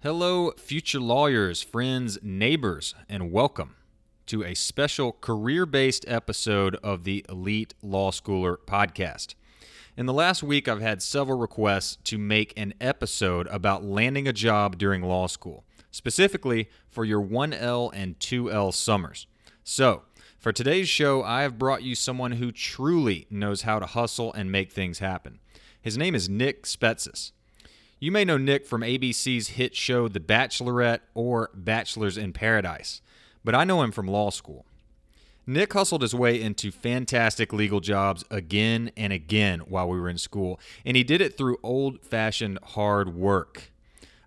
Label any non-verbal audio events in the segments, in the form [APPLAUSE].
Hello, future lawyers, friends, neighbors, and welcome to a special career based episode of the Elite Law Schooler podcast. In the last week, I've had several requests to make an episode about landing a job during law school, specifically for your 1L and 2L summers. So, for today's show, I have brought you someone who truly knows how to hustle and make things happen. His name is Nick Spetsis. You may know Nick from ABC's hit show The Bachelorette or Bachelors in Paradise, but I know him from law school. Nick hustled his way into fantastic legal jobs again and again while we were in school, and he did it through old fashioned hard work.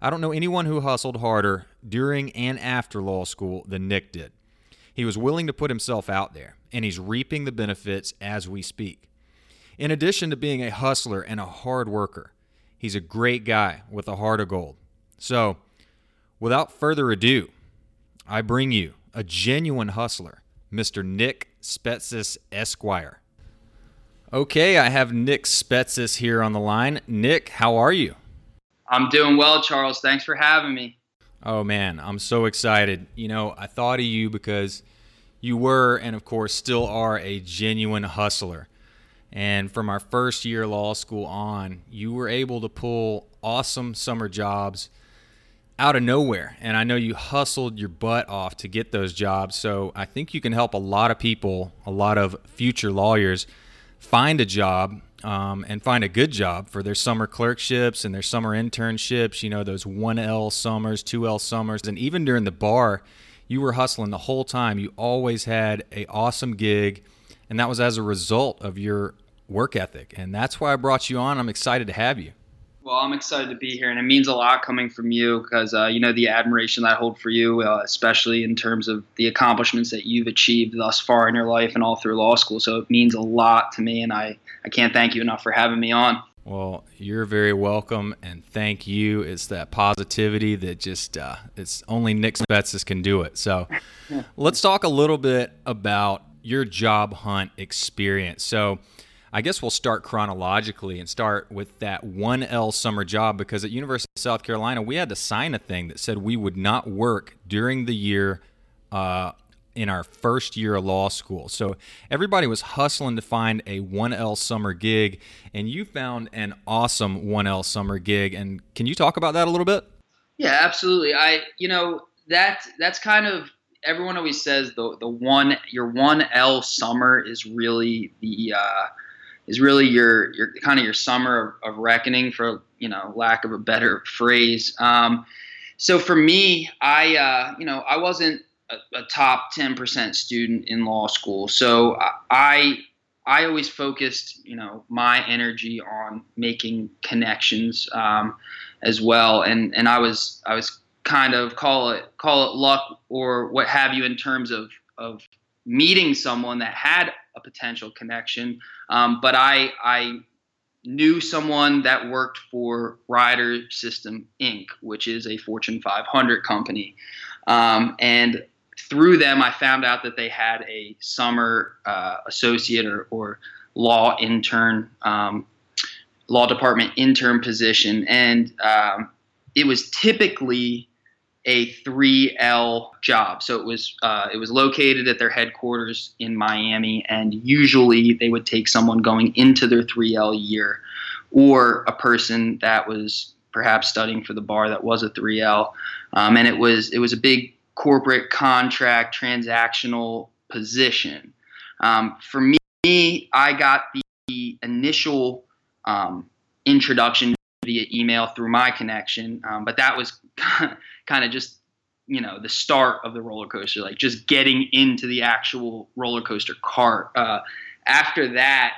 I don't know anyone who hustled harder during and after law school than Nick did. He was willing to put himself out there, and he's reaping the benefits as we speak. In addition to being a hustler and a hard worker, He's a great guy with a heart of gold. So, without further ado, I bring you a genuine hustler, Mr. Nick Spetsis Esquire. Okay, I have Nick Spetsis here on the line. Nick, how are you? I'm doing well, Charles. Thanks for having me. Oh, man, I'm so excited. You know, I thought of you because you were, and of course, still are, a genuine hustler. And from our first year law school on, you were able to pull awesome summer jobs out of nowhere. And I know you hustled your butt off to get those jobs. So I think you can help a lot of people, a lot of future lawyers, find a job um, and find a good job for their summer clerkships and their summer internships. You know, those 1L summers, 2L summers. And even during the bar, you were hustling the whole time. You always had a awesome gig. And that was as a result of your work ethic. And that's why I brought you on. I'm excited to have you. Well, I'm excited to be here, and it means a lot coming from you because uh, you know the admiration that I hold for you, uh, especially in terms of the accomplishments that you've achieved thus far in your life and all through law school. So it means a lot to me, and I, I can't thank you enough for having me on. Well, you're very welcome, and thank you. It's that positivity that just uh, it's only Nick Spetsis can do it. So, [LAUGHS] let's talk a little bit about your job hunt experience. So, I guess we'll start chronologically and start with that 1L summer job because at University of South Carolina, we had to sign a thing that said we would not work during the year uh, in our first year of law school. So everybody was hustling to find a 1L summer gig, and you found an awesome 1L summer gig. And can you talk about that a little bit? Yeah, absolutely. I, you know, that that's kind of everyone always says the the one your 1L summer is really the uh, is really your your kind of your summer of, of, reckoning, for you know lack of a better phrase. Um, so for me, I uh, you know I wasn't a, a top ten percent student in law school, so I I always focused you know my energy on making connections um, as well, and and I was I was kind of call it call it luck or what have you in terms of of meeting someone that had a potential connection. Um, but I, I knew someone that worked for Ryder System Inc., which is a Fortune 500 company. Um, and through them, I found out that they had a summer uh, associate or, or, law intern, um, law department intern position. And um, it was typically a 3L job. So it was uh, it was located at their headquarters in Miami, and usually they would take someone going into their 3L year, or a person that was perhaps studying for the bar that was a 3L, um, and it was it was a big corporate contract transactional position. Um, for me, I got the initial um, introduction via email through my connection, um, but that was [LAUGHS] kind of just you know the start of the roller coaster, like just getting into the actual roller coaster cart. Uh, after that,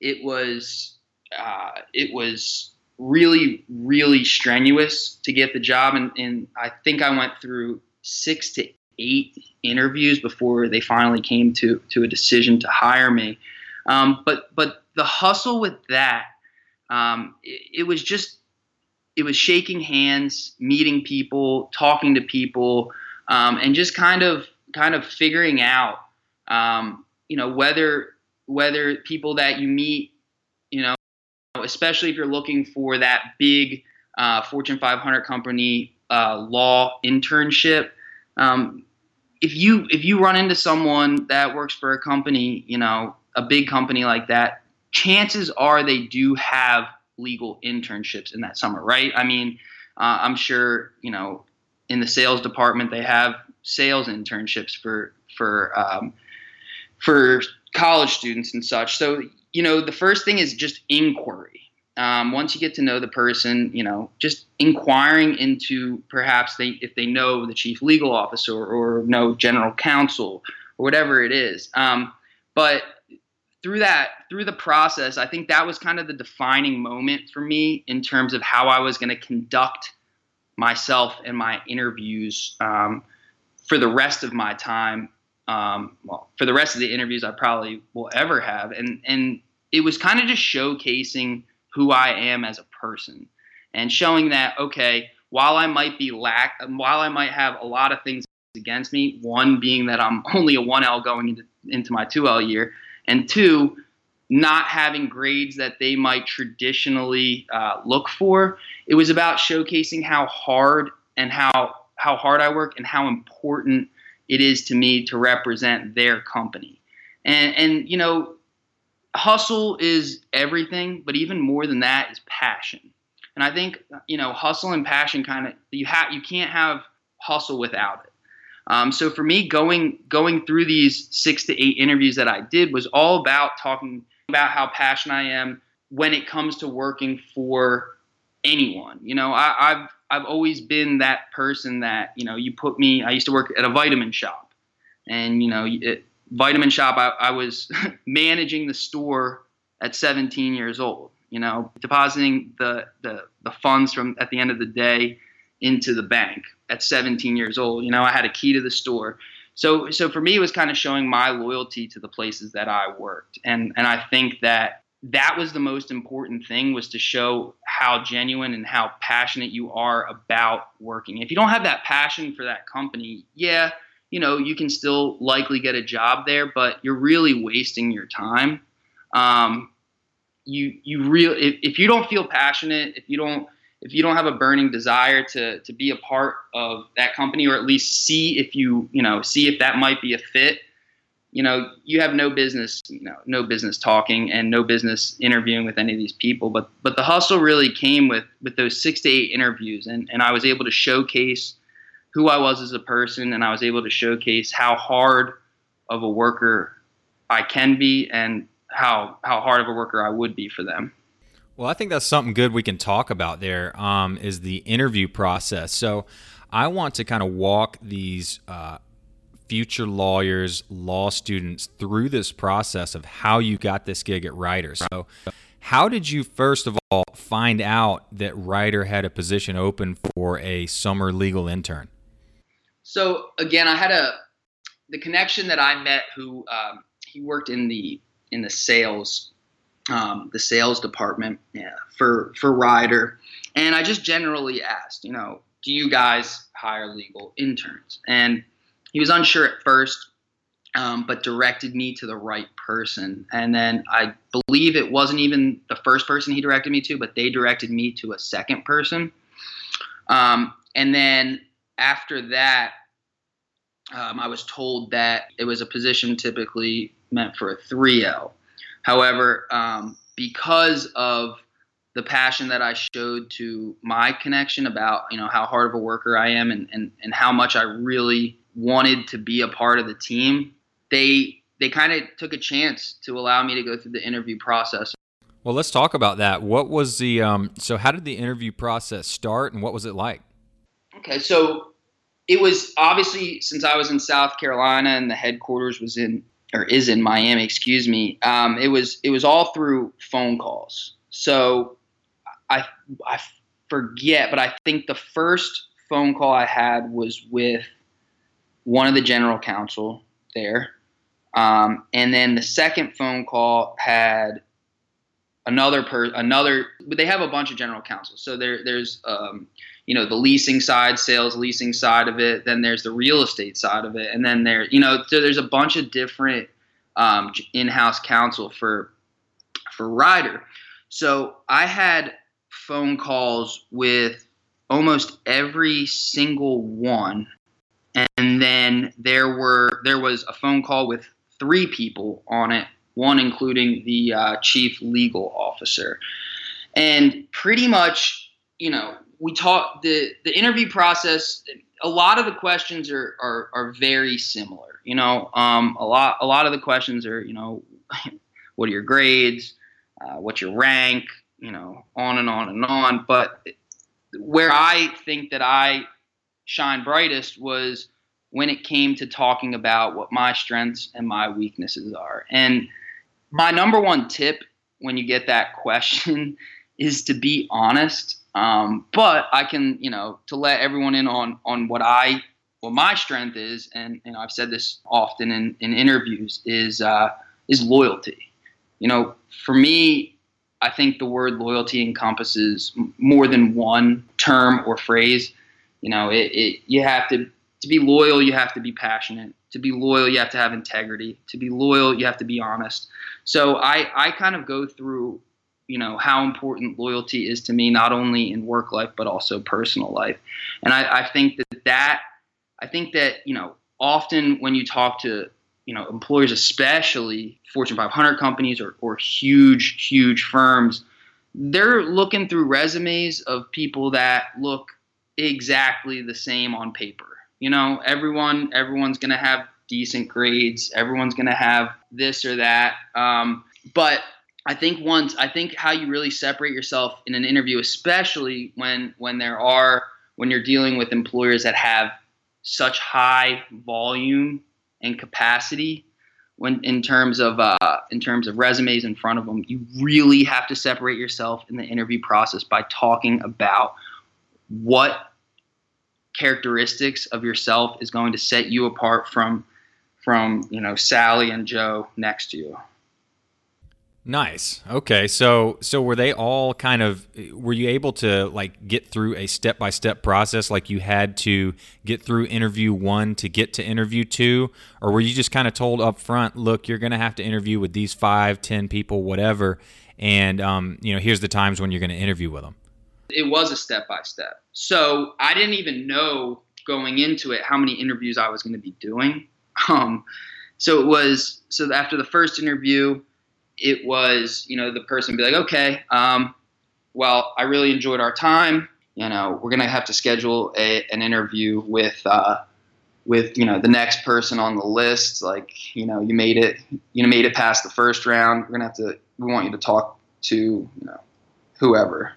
it was uh, it was really really strenuous to get the job, and, and I think I went through six to eight interviews before they finally came to to a decision to hire me. Um, but but the hustle with that, um, it, it was just it was shaking hands, meeting people, talking to people, um, and just kind of kind of figuring out, um, you know, whether whether people that you meet, you know, especially if you're looking for that big uh, Fortune 500 company uh, law internship. Um, if you if you run into someone that works for a company, you know, a big company like that, chances are they do have legal internships in that summer, right? I mean, uh, I'm sure you know in the sales department they have sales internships for for um, for college students and such. So you know, the first thing is just inquiry. Um, once you get to know the person, you know, just inquiring into perhaps they if they know the chief legal officer or, know general counsel or whatever it is. Um, but through that through the process, I think that was kind of the defining moment for me in terms of how I was going to conduct myself and my interviews um, for the rest of my time. Um, well, for the rest of the interviews I probably will ever have, and and it was kind of just showcasing who I am as a person and showing that okay, while I might be lack, while I might have a lot of things against me, one being that I'm [LAUGHS] only a 1L going into into my 2L year, and two, not having grades that they might traditionally uh, look for. It was about showcasing how hard and how how hard I work and how important it is to me to represent their company. And and you know, hustle is everything, but even more than that is passion. And I think you know, hustle and passion kind of you have you can't have hustle without it. Um, so for me, going going through these six to eight interviews that I did was all about talking about how passionate I am when it comes to working for anyone. You know, I, have I've always been that person that you know you put me. I used to work at a vitamin shop, and you know, it, vitamin shop. I, I was [LAUGHS] managing the store at 17 years old. You know, depositing the, the the funds from at the end of the day into the bank at 17 years old. You know, I had a key to the store. So so for me, it was kind of showing my loyalty to the places that I worked, and and I think that that was the most important thing was to show how genuine and how passionate you are about working. If you don't have that passion for that company, yeah, you know, you can still likely get a job there, but you're really wasting your time. Um, you you real if, if you don't feel passionate, if you don't if you don't have a burning desire to to be a part of that company or at least see if you you know see if that might be a fit you know, you have no business, you know, no business talking and no business interviewing with any of these people. But but the hustle really came with with those six to eight interviews, and and I was able to showcase who I was as a person, and I was able to showcase how hard of a worker I can be, and how how hard of a worker I would be for them. Well, I think that's something good we can talk about. There um, is the interview process. So, I want to kind of walk these uh, future lawyers, law students through this process of how you got this gig at Ryder. So, how did you first of all find out that Ryder had a position open for a summer legal intern? So again, I had a the connection that I met who um, he worked in the in the sales um, the sales department yeah, for for Ryder, and I just generally asked, you know, do you guys hire legal interns? And he was unsure at first, um, but directed me to the right person. And then I believe it wasn't even the first person he directed me to, but they directed me to a second person. Um, and then after that, um, I was told that it was a position typically meant for a 3L. However, um, because of the passion that I showed to my connection about, you know, how hard of a worker I am and, and, and how much I really wanted to be a part of the team, they they kind of took a chance to allow me to go through the interview process. Well, let's talk about that. What was the um, so how did the interview process start, and what was it like? Okay, so it was obviously since I was in South Carolina and the headquarters was in or is in Miami, excuse me. Um, it was it was all through phone calls. So I I forget, but I think the first phone call I had was with one of the general counsel there. Um, and then the second phone call had another per another but they have a bunch of general counsel so there there's um, you know the leasing side sales leasing side of it then there's the real estate side of it and then there you know so there's a bunch of different um, in-house counsel for for Ryder so i had phone calls with almost every single one. And then there were there was a phone call with three people on it, one including the uh, chief legal officer. And pretty much, you know, we talked the the interview process. A lot of the questions are are, are very similar. You know, um, a lot a lot of the questions are, you know, [LAUGHS] what are your grades, uh, what's your rank, you know, on and on and on. But where I think that I shine brightest was when it came to talking about what my strengths and my weaknesses are. And my number one tip when you get that question [LAUGHS] is to be honest. Um, but I can, you know, to let everyone in on on what I what my strength is, and you know, I've said this often in, in interviews, is uh, is loyalty. You know, for me, I think the word loyalty encompasses more than one term or phrase. You know, it, it you have to to be loyal, you have to be passionate. To be loyal, you have to have integrity. To be loyal, you have to be honest. So I I kind of go through you know how important loyalty is to me not only in work life but also personal life and I, I, think that that i think that you know often when you talk to you know employers especially fortune 500 companies or, or huge huge firms they're looking through resumes of people that look exactly the same on paper you know everyone everyone's to have decent grades. Everyone's to have this or that. Um, but I think once I think how you really separate yourself in an interview, especially when when there are when you're dealing with employers that have such high volume and capacity when in terms of uh, in terms of resumes in front of them, you really have to separate yourself in the interview process by talking about what characteristics of yourself is going to set you apart from from you know Sally and Joe next to you. Nice. Okay. So so were they all kind of were you able to like get through a step-by-step process like you had to get through interview 1 to get to interview 2 or were you just kind of told up front, look, you're going to have to interview with these five, ten people whatever and um, you know, here's the times when you're going to interview with them? It was a step-by-step. So I didn't even know going into it how many interviews I was going to be doing. [LAUGHS] Um, so it was so after the first interview it was, you know, the person be like, okay, um, well, I really enjoyed our time. You know, we're gonna have to schedule a, an interview with, uh, with you know the next person on the list. Like, you know, you made it, you know, made it past the first round. We're gonna have to. We want you to talk to, you know, whoever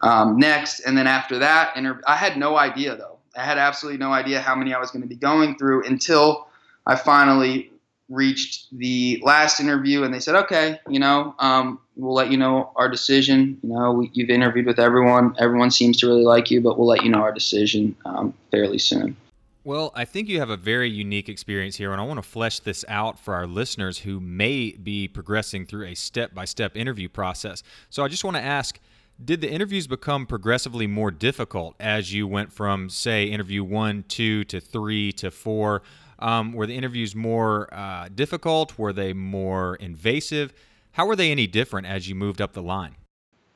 um, next, and then after that, inter- I had no idea though. I had absolutely no idea how many I was going to be going through until I finally reached the last interview and they said, okay, you know, um, we'll let you know our decision. You know, we, you've interviewed with everyone. Everyone seems to really like you, but we'll let you know our decision um, fairly soon. Well, I think you have a very unique experience here, and I want to flesh this out for our listeners who may be progressing through a step by step interview process. So I just want to ask did the interviews become progressively more difficult as you went from, say, interview one, two to three to four? Um, were the interviews more uh, difficult? Were they more invasive? How were they any different as you moved up the line?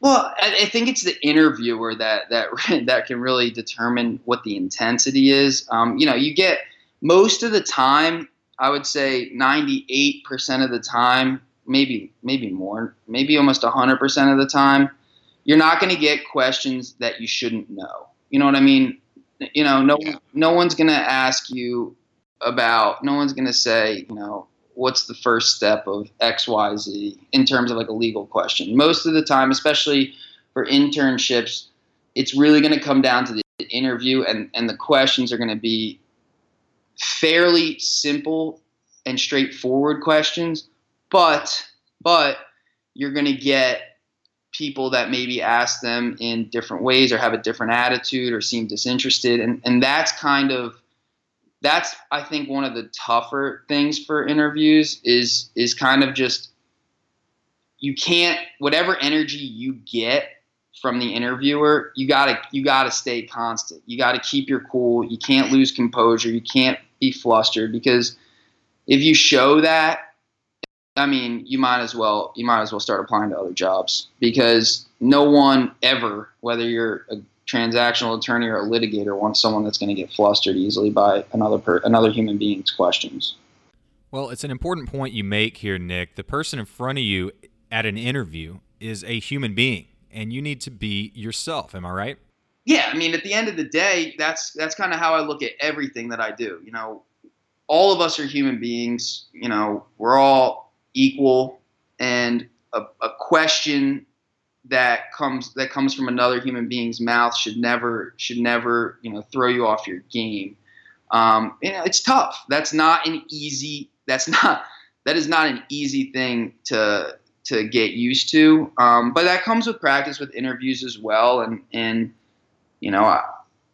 Well, I, think it's the interviewer that that [LAUGHS] that can really determine what the intensity is. Um, you know, you get most of the time. I would say 98% of the time, maybe maybe more, maybe almost 100% of the time, you're not going to get questions that you shouldn't know. You know what I mean? You know, no yeah. no one's going to ask you about no one's going to say, you know, what's the first step of XYZ in terms of like a legal question. Most of the time, especially for internships, it's really going to come down to the interview and, and the questions are going to be fairly simple and straightforward questions, but but you're going to get people that maybe ask them in different ways or have a different attitude or seem disinterested and, and that's kind of that's I think one of the tougher things for interviews is is kind of just you can't whatever energy you get from the interviewer, you gotta you gotta stay constant. You gotta keep your cool. You can't lose composure. You can't be flustered because if you show that, I mean, you might as well you might as well start applying to other jobs because no one ever, whether you're a transactional attorney or a litigator wants someone that's going to get flustered easily by another per, another human being's questions. Well, it's an important point you make here, Nick. The person in front of you at an interview is a human being, and you need to be yourself. Am I right? Yeah, I mean, at the end of the day, that's that's kind of how I look at everything that I do. You know, all of us are human beings. You know, we're all equal, and a, a question that comes that comes from another human being's mouth should never should never you know throw you off your game. Um, you know, it's tough. That's not an easy. That's not that is not an easy thing to to get used to. Um, but that comes with practice with interviews as well. And and you know, I,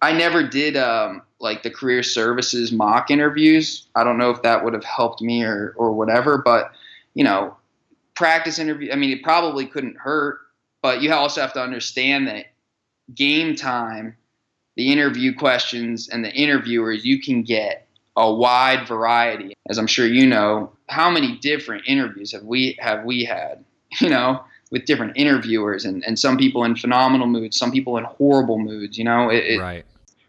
I never did um, like the career services mock interviews. I don't know if that would have helped me or or whatever. But you know, practice interview. I mean, it probably couldn't hurt. But you also have to understand that game time, the interview questions, and the interviewers, you can get a wide variety. As I'm sure you know, how many different interviews have we have we had? [LAUGHS] You know, with different interviewers and, and some people in phenomenal moods, some people in horrible moods. You know, it, it, right.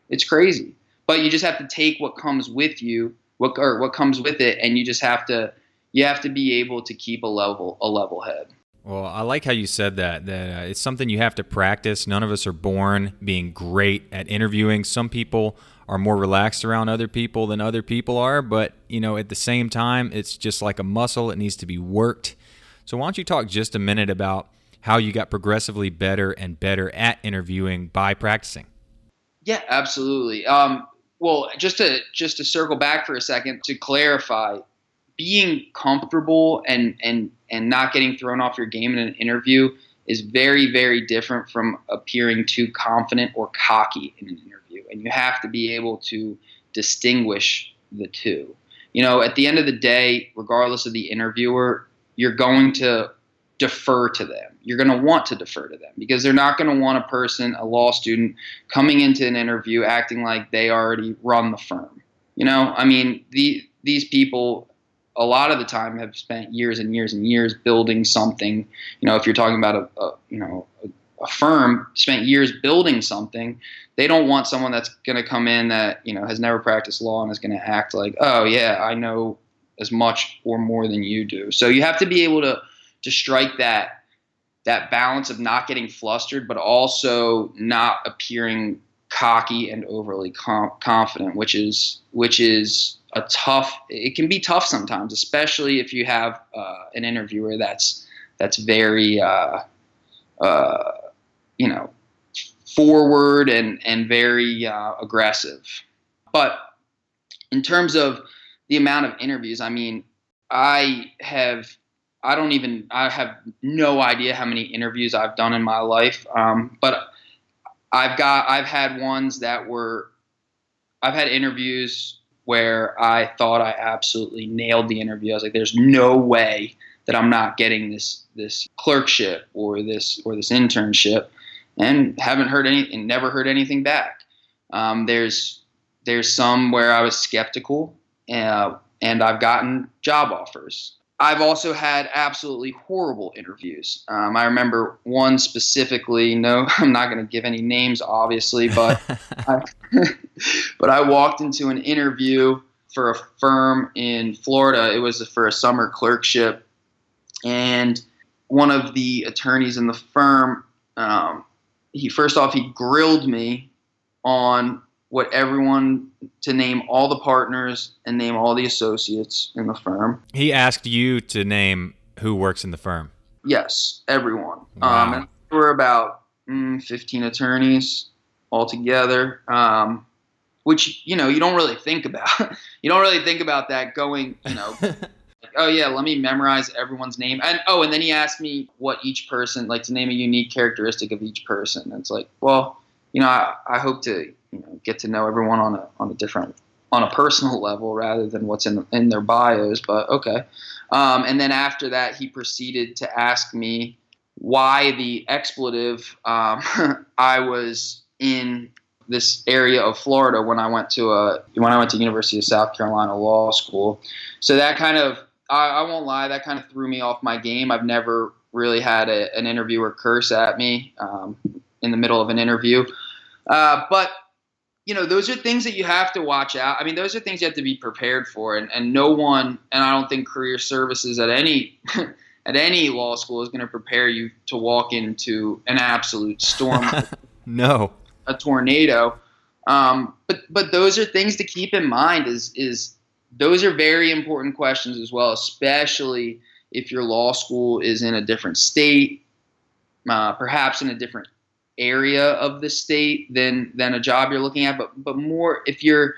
It's crazy, but you just have to take what comes with you, what or what comes with it, and you just have to you have to be able to keep a level a level head. Well, I like how you said that. That uh, it's something you have to practice. None of us are born being great at interviewing. Some people are more relaxed around other people than other people are, but you know, at the same time, it's just like a muscle. It needs to be worked. So, why don't you talk just a minute about how you got progressively better and better at interviewing by practicing? Yeah, absolutely. Um, well, just to just to circle back for a second to clarify, being comfortable and and and not getting thrown off your game in an interview is very very different from appearing too confident or cocky in an interview. And you have to be able to distinguish the two. You know at the end of the day regardless of the interviewer you're going to defer to them. You're going to want to defer to them because they're not going to want a person a law student coming into an interview acting like they already run the firm. You know i mean the these people a lot of the time have spent years and years and years building something. You know, if you're talking about a, a you know a, firm spent years building something, they don't want someone that's going to come in that you know has never practiced law and is going to act like, oh yeah, I know as much or more than you do. So you have to be able to to strike that that balance of not getting flustered, but also not appearing cocky and overly com- confident, which is which is a tough. It can be tough sometimes, especially if you have uh, an interviewer that's that's very uh, uh, you know forward and and very uh, aggressive. But in terms of the amount of interviews, I mean, I have I don't even I have no idea how many interviews I've done in my life. Um, but I've got I've had ones that were I've had interviews where I thought I absolutely nailed the interview. I was like, there's no way that I'm not getting this this clerkship or this or this internship, and haven't heard anything, never heard anything back. Um, there's there's some where I was skeptical, uh, and I've gotten job offers. I've also had absolutely horrible interviews. Um, I remember one specifically. No, [LAUGHS] I'm not going to give any names, obviously, but [LAUGHS] I, [LAUGHS] but I walked into an interview for a firm in Florida. It was for a summer clerkship, and one of the attorneys in the firm, um, he first off he grilled me on what everyone to name all the partners and name all the associates in the firm. He asked you to name who works in the firm. Yes, everyone. Wow. Um, and there were about mm, 15 attorneys altogether, um, which you know you don't really think about. [LAUGHS] you don't really think about that going. You know, [LAUGHS] like, oh yeah, let me memorize everyone's name. And oh, and then he asked me what each person like to name a unique characteristic of each person. And it's like, well, you know, I, I hope to you know get to know everyone on a on a different on a personal level rather than what's in in their bios. But okay. Um, and then after that, he proceeded to ask me why the expletive. Um, [LAUGHS] I was in this area of Florida when I went to a when I went to University of South Carolina Law School. So that kind of I, I won't lie, that kind of threw me off my game. I've never really had a, an interviewer curse at me um, in the middle of an interview. Uh, but you know, those are things that you have to watch out. I mean, those are things you have to be prepared for, and, and no one, and I don't think career services at any [LAUGHS] at any law school is going to prepare you to walk into an absolute storm. [LAUGHS] no, a tornado. Um, but but those are things to keep in mind. Is is those are very important questions as well, especially if your law school is in a different state, uh, perhaps in a different area of the state than than a job you're looking at. But but more if you're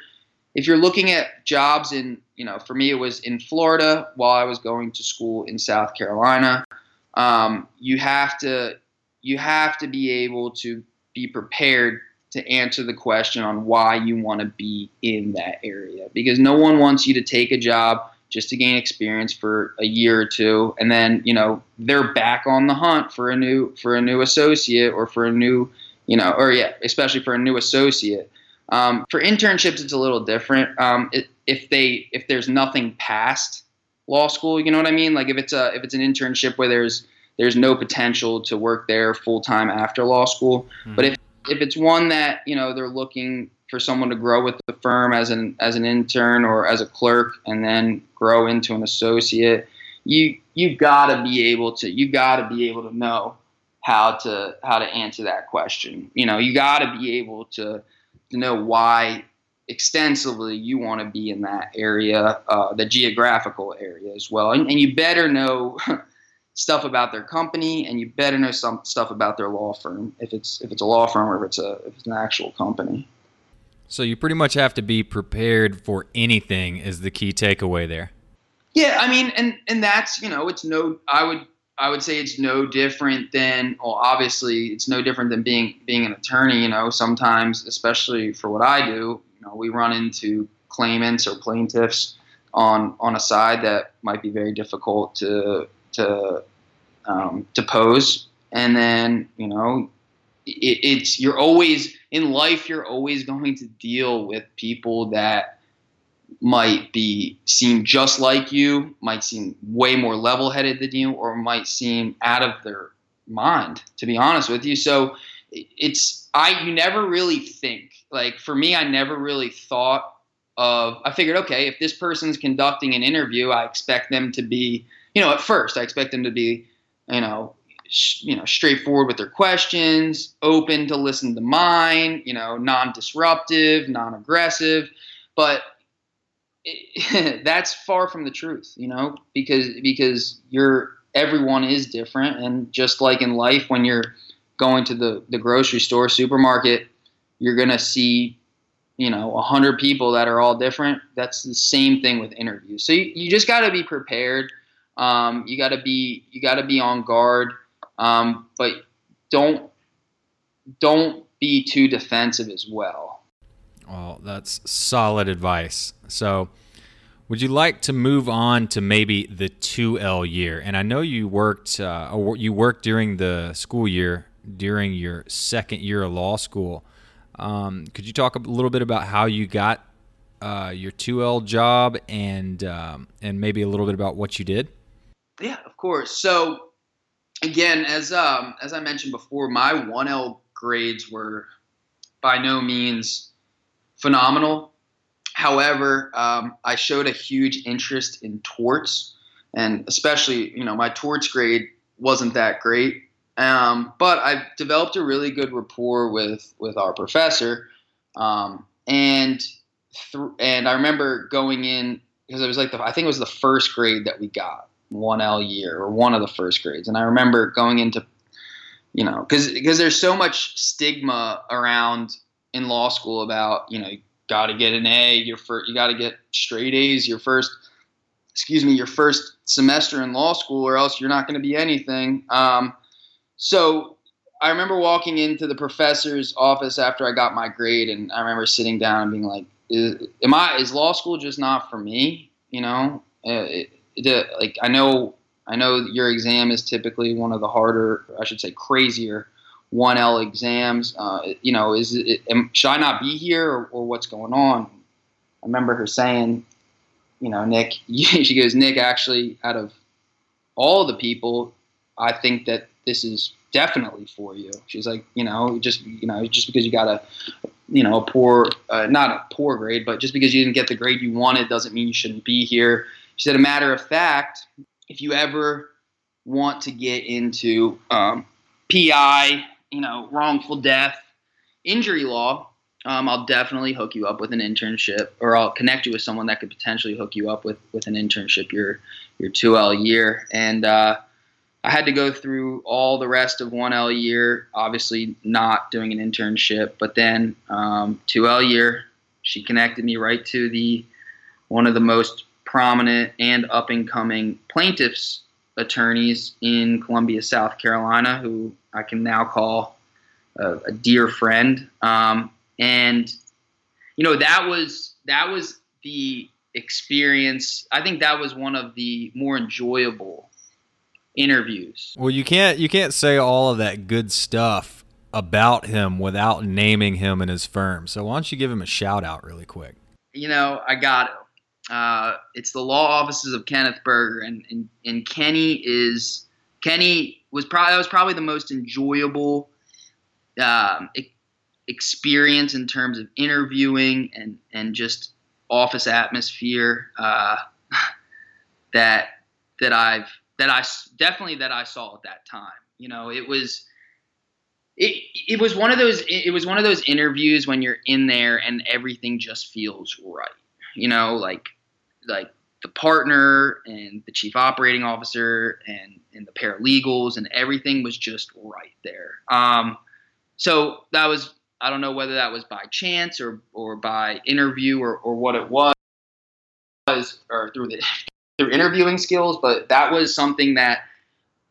if you're looking at jobs in you know for me it was in Florida while I was going to school in South Carolina. Um, you have to you have to be able to be prepared to answer the question on why you want to be in that area because no one wants you to take a job just to gain experience for a year or two. And then you know they're back on the hunt for a new for a new associate or for a new you know or yeah especially for a new associate. Um, for internships it's a little different. Um, it, if they if there's nothing past law school you know what i mean? Like if it's a if it's an internship where there's there's no potential to work there full time after law school. Mm-hmm. but if if it's one that you know they're looking for someone to grow with the firm as an as an intern or as a clerk and then grow into an associate you you got to be able to you got to be able to know how to how to answer that question you know you got to be able to to know why extensively you want to be in that area uh, the geographical area as well and, and you better know [LAUGHS] stuff about their company, and you better know some stuff about their law firm if it's if it's a law firm or if it's a if it's an actual company. So you pretty much have to be prepared for anything. Is the key takeaway there? Yeah, I mean, and and that's you know, it's no. I would I would say it's no different than well, obviously it's no different than being being an attorney. You know, sometimes, especially for what I do, you know, we run into claimants or plaintiffs on on a side that might be very difficult to to um, to pose, and then you know it, it's you're always in life. You're always going to deal with people that might be seem just like you, might seem way more level-headed than you, or might seem out of their mind. To be honest with you, so it's I you never really think like for me, I never really thought of I figured okay if this person's conducting an interview, I expect them to be you know, at first, I expect them to be, you know, you know, straightforward with their questions, open to listen to mine, you know, non-disruptive, non-aggressive, but it, [LAUGHS] that's far from the truth, you know, because because you're everyone is different, and just like in life, when you're going to the the grocery store, supermarket, you're gonna see you know, a hundred people that are all different. That's the same thing with interviews. So you, you just got to be prepared um, you got to be you got to be on guard, um, but don't don't be too defensive as well. Well, that's solid advice. So, would you like to move on to maybe the 2L year? And I know you worked uh, you worked during the school year during your second year of law school. Um, could you talk a little bit about how you got uh, your 2L job and um, and maybe a little bit about what you did? Yeah, of course. So again, as um, as I mentioned before, my 1L grades were by no means phenomenal. However, um, I showed a huge interest in torts, and especially, you know, my torts grade wasn't that great. Um, but I developed a really good rapport with with our professor, um, and th- and I remember going in because it was like the I think it was the first grade that we got, 1L year or one of the first grades. And I remember going into, you know, because because there's so much stigma around in law school about, you know, you got to get an A, your first, you got to get straight A's your first, excuse me, your first semester in law school, or else you're not going to be anything. Um, so I remember walking into the professor's office after I got my grade, and I remember sitting down and being like, "Is, am I? Is law school just not for me? You know, uh, it, the, like I know I know your exam is typically one of the harder, I should say, crazier 1L exams. Uh, you know, is it, am, should I not be here or, or, what's going on? I remember her saying, you know, Nick, [LAUGHS] she goes, Nick, actually, out of all the people, I think that this is definitely for you. She's like, you know, just you know, just because you got a, you know, a poor, uh, not a poor grade, but just because you didn't get the grade you wanted doesn't mean you shouldn't be here. She said, a matter of fact, if you ever want to get into um, PI, you know, wrongful death, injury law, um, I'll definitely hook you up with an internship, or I'll connect you with someone that could potentially hook you up with with an internship your your two L year. And uh, I had to go through all the rest of one L year, obviously not doing an internship, but then um, two L year, she connected me right to the one of the most prominent and up and coming plaintiffs attorneys in Columbia, South Carolina, who I can now call a, a dear friend. Um, and you know that was that was the experience. I think that was one of the more enjoyable interviews. Well, you can't you can't say all of that good stuff about him without naming him and his firm. So why don't you give him a shout out really quick? You know, I got. Uh, it's the law offices of Kenneth Berger, and, and and Kenny is Kenny was probably that was probably the most enjoyable um, experience in terms of interviewing and and just office atmosphere uh, [LAUGHS] that that I've that I definitely that I saw at that time. You know, it was it it was one of those it was one of those interviews when you're in there and everything just feels right. You know, like like the partner and the chief operating officer and and the paralegals and everything was just right there. Um, so that was I don't know whether that was by chance or or by interview or or what it was or through the [LAUGHS] through interviewing skills, but that was something that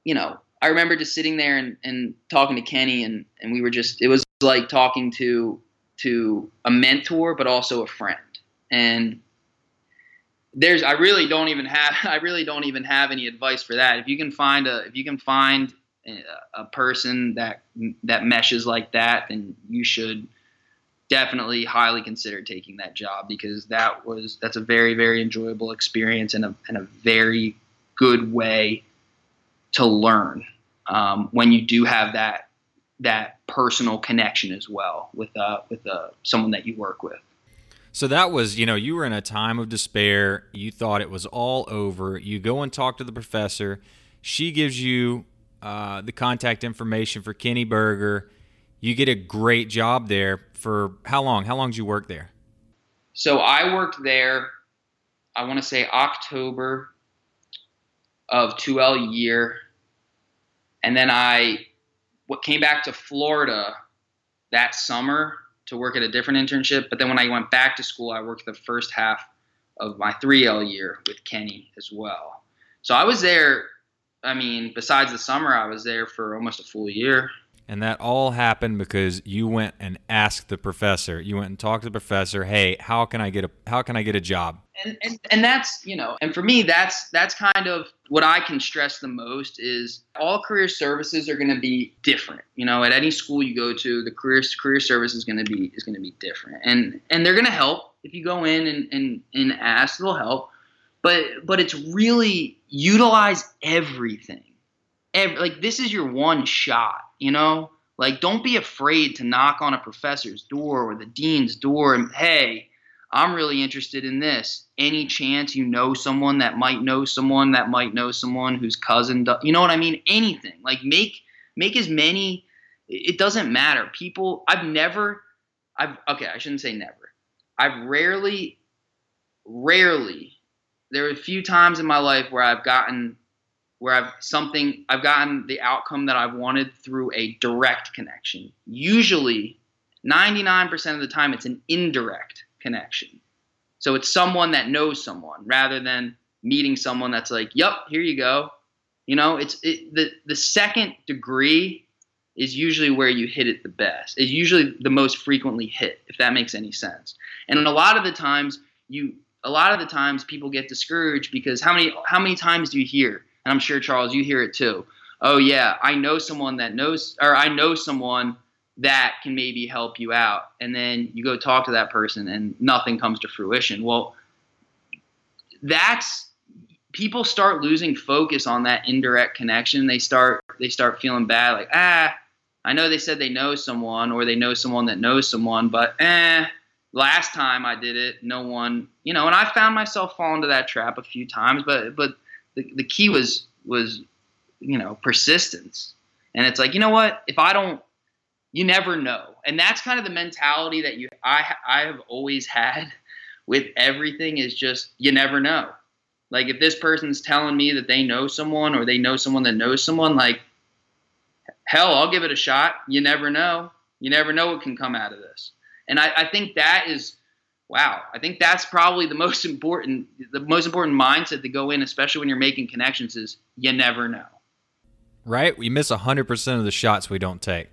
you know I remember just sitting there and, and talking to Kenny and, and we were just it was like talking to to a mentor but also a friend and there's I really don't even have [LAUGHS] I really don't even have any advice for that if you can find a if you can find a, person that that meshes like that then you should definitely highly consider taking that job because that was that's a very very enjoyable experience and a, and a very good way to learn um, when you do have that that personal connection as well with uh, with uh, someone that you work with. So that was, you know, you were in a time of despair. You thought it was all over. You go and talk to the professor. She gives you uh, the contact information for Kenny Berger. You get a great job there for how long? How long did you work there? So I worked there. I want to say October of 2L year and then I what came back to Florida that summer to work at a different internship. But then when I went back to school, I worked the first half of my 3L year with Kenny as well. So I was there. I mean, besides the summer, I was there for almost a full year. And that all happened because you went and asked the professor. You went and talked to the professor, "Hey, how can I get a how can I get a job?" And and, and that's, you know, and for me that's that's kind of what I can stress the most is all career services are going to be different. You know, at any school you go to, the career career service is going to be is going to be different. And and they're going to help if you go in and and and ask, they'll help. But but it's really utilize everything. Every, like this is your one shot you know? Like, don't be afraid to knock on a professor's door or the dean's door and, hey, I'm really interested in this. Any chance you know someone that might know someone that might know someone whose cousin, does, you know what I mean? Anything. Like, make make as many. It doesn't matter. People, I've never, I've okay, I shouldn't say never. I've rarely, rarely. There are a few times in my life where I've gotten where I've something I've gotten the outcome that I've wanted through a direct connection. Usually 99% of the time it's an indirect connection. So it's someone that knows someone rather than meeting someone that's like, "Yep, here you go." You know, it's it, the the second degree is usually where you hit it the best. It's usually the most frequently hit, if that makes any sense. And a lot of the times you a lot of the times people get discouraged because how many how many times do you hear and I'm sure Charles, you hear it too. Oh yeah, I know someone that knows, or I know someone that can maybe help you out, and then you go talk to that person, and nothing comes to fruition. Well, that's people start losing focus on that indirect connection. They start they start feeling bad, like ah, I know they said they know someone or they know someone that knows someone, but eh, last time I did it, no one, you know, and I found myself falling to that trap a few times, but but the, the key was was you know persistence, and it's like you know what, if I don't, you never know, and that's kind of the mentality that you I I have always had [LAUGHS] with everything is just you never know. Like if this person's telling me that they know someone or they know someone that knows someone, like hell, I'll give it a shot. You never know. You never know what can come out of this. And I, I think that is wow. I think that's probably the most important the most important mindset to go in, especially when you're making connections, is you never know. Right? We miss hundred percent of the shots we don't take.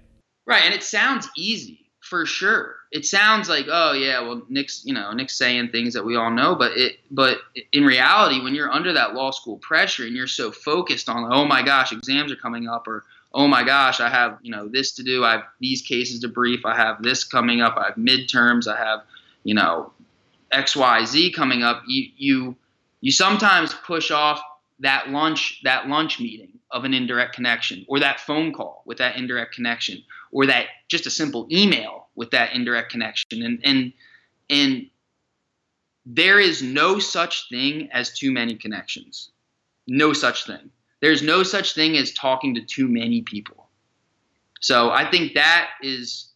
Right. And it sounds easy for sure. It sounds like, oh yeah, well Nick's you know, Nick's saying things that we all know, but it but in reality, when you're under that law school pressure and you're so focused on, oh my gosh, exams are coming up or oh my gosh, I have, you know, this to do. I have these cases to brief. I have this coming up. I have midterms. I have, you know, X, Y, Z coming up. You, you, you sometimes push off that lunch, that lunch meeting of an indirect connection or that phone call with that indirect connection or that just a simple email with that indirect connection. And, and, and there is no such thing as too many connections. No such thing there's no such thing as talking to too many people. So I think that is,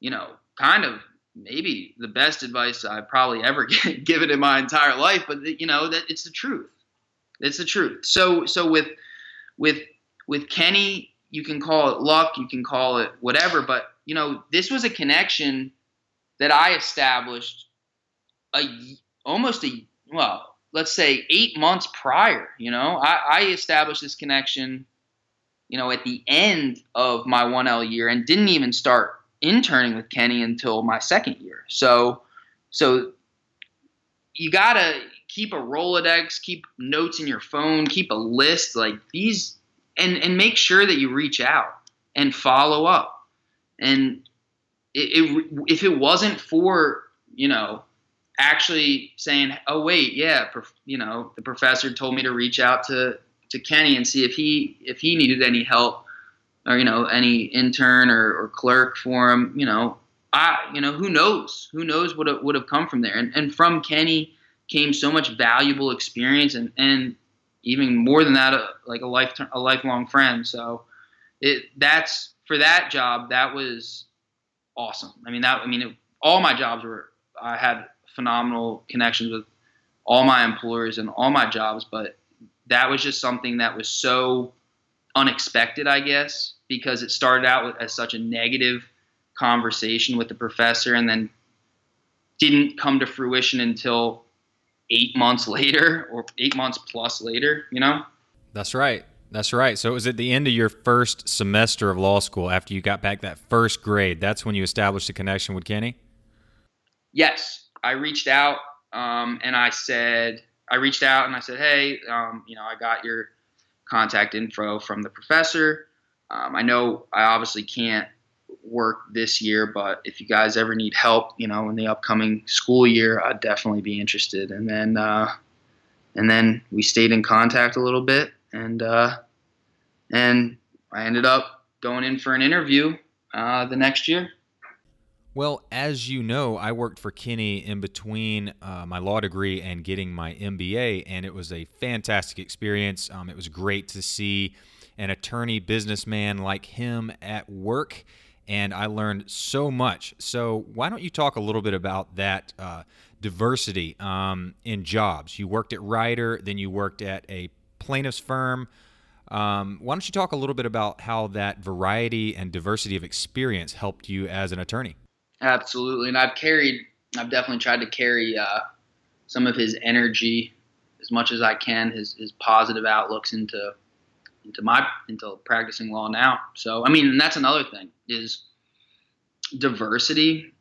you know, kind of maybe the best advice I've probably ever [LAUGHS] given in my entire life. But you know that it's the truth. It's the truth. So so with with with Kenny, you can call it luck, you can call it whatever. But you know, this was a connection that I established a almost a well let's say eight months prior. You know, I, I established this connection, you know, at the end of my 1L year and didn't even start interning with Kenny until my second year. So, so you gotta keep a Rolodex, keep notes in your phone, keep a list like these, and and make sure that you reach out and follow up. And it, it if it wasn't for you know actually saying, "Oh wait, yeah, prof- you know, the professor told me to reach out to to Kenny and see if he if he needed any help or you know any intern or, or clerk for him. You know, I you know who knows who knows what would have come from there. And and from Kenny came so much valuable experience and and even more than that, a, like a life a lifelong friend. So it that's for that job that was awesome. I mean that I mean it, all my jobs were I had phenomenal connections with all my employers and all my jobs, but that was just something that was so unexpected, I guess, because it started out with, as such a negative conversation with the professor and then didn't come to fruition until eight months later [LAUGHS] or eight months plus later, you know? That's right. That's right. So it was at the end of your first semester of law school after you got back that first grade. That's when you established a connection with Kenny? Yes. I reached out um, and I said, I reached out and I said, hey, um, you know, I got your contact info from the professor. Um, I know I obviously can't work this year, but if you guys ever need help, you know, in the upcoming school year, I'd definitely be interested. And then, uh, and then we stayed in contact a little bit, and uh, and I ended up going in for an interview uh, the next year. Well, as you know, I worked for Kenny in between uh, my law degree and getting my MBA, and it was a fantastic experience. Um, it was great to see an attorney businessman like him at work, and I learned so much. So, why don't you talk a little bit about that uh, diversity um, in jobs? You worked at Ryder, then you worked at a plaintiff's firm. Um, why don't you talk a little bit about how that variety and diversity of experience helped you as an attorney? Absolutely, and I've carried, I've definitely tried to carry uh, some of his energy as much as I can, his his positive outlooks into into my into practicing law now. So I mean, and that's another thing is diversity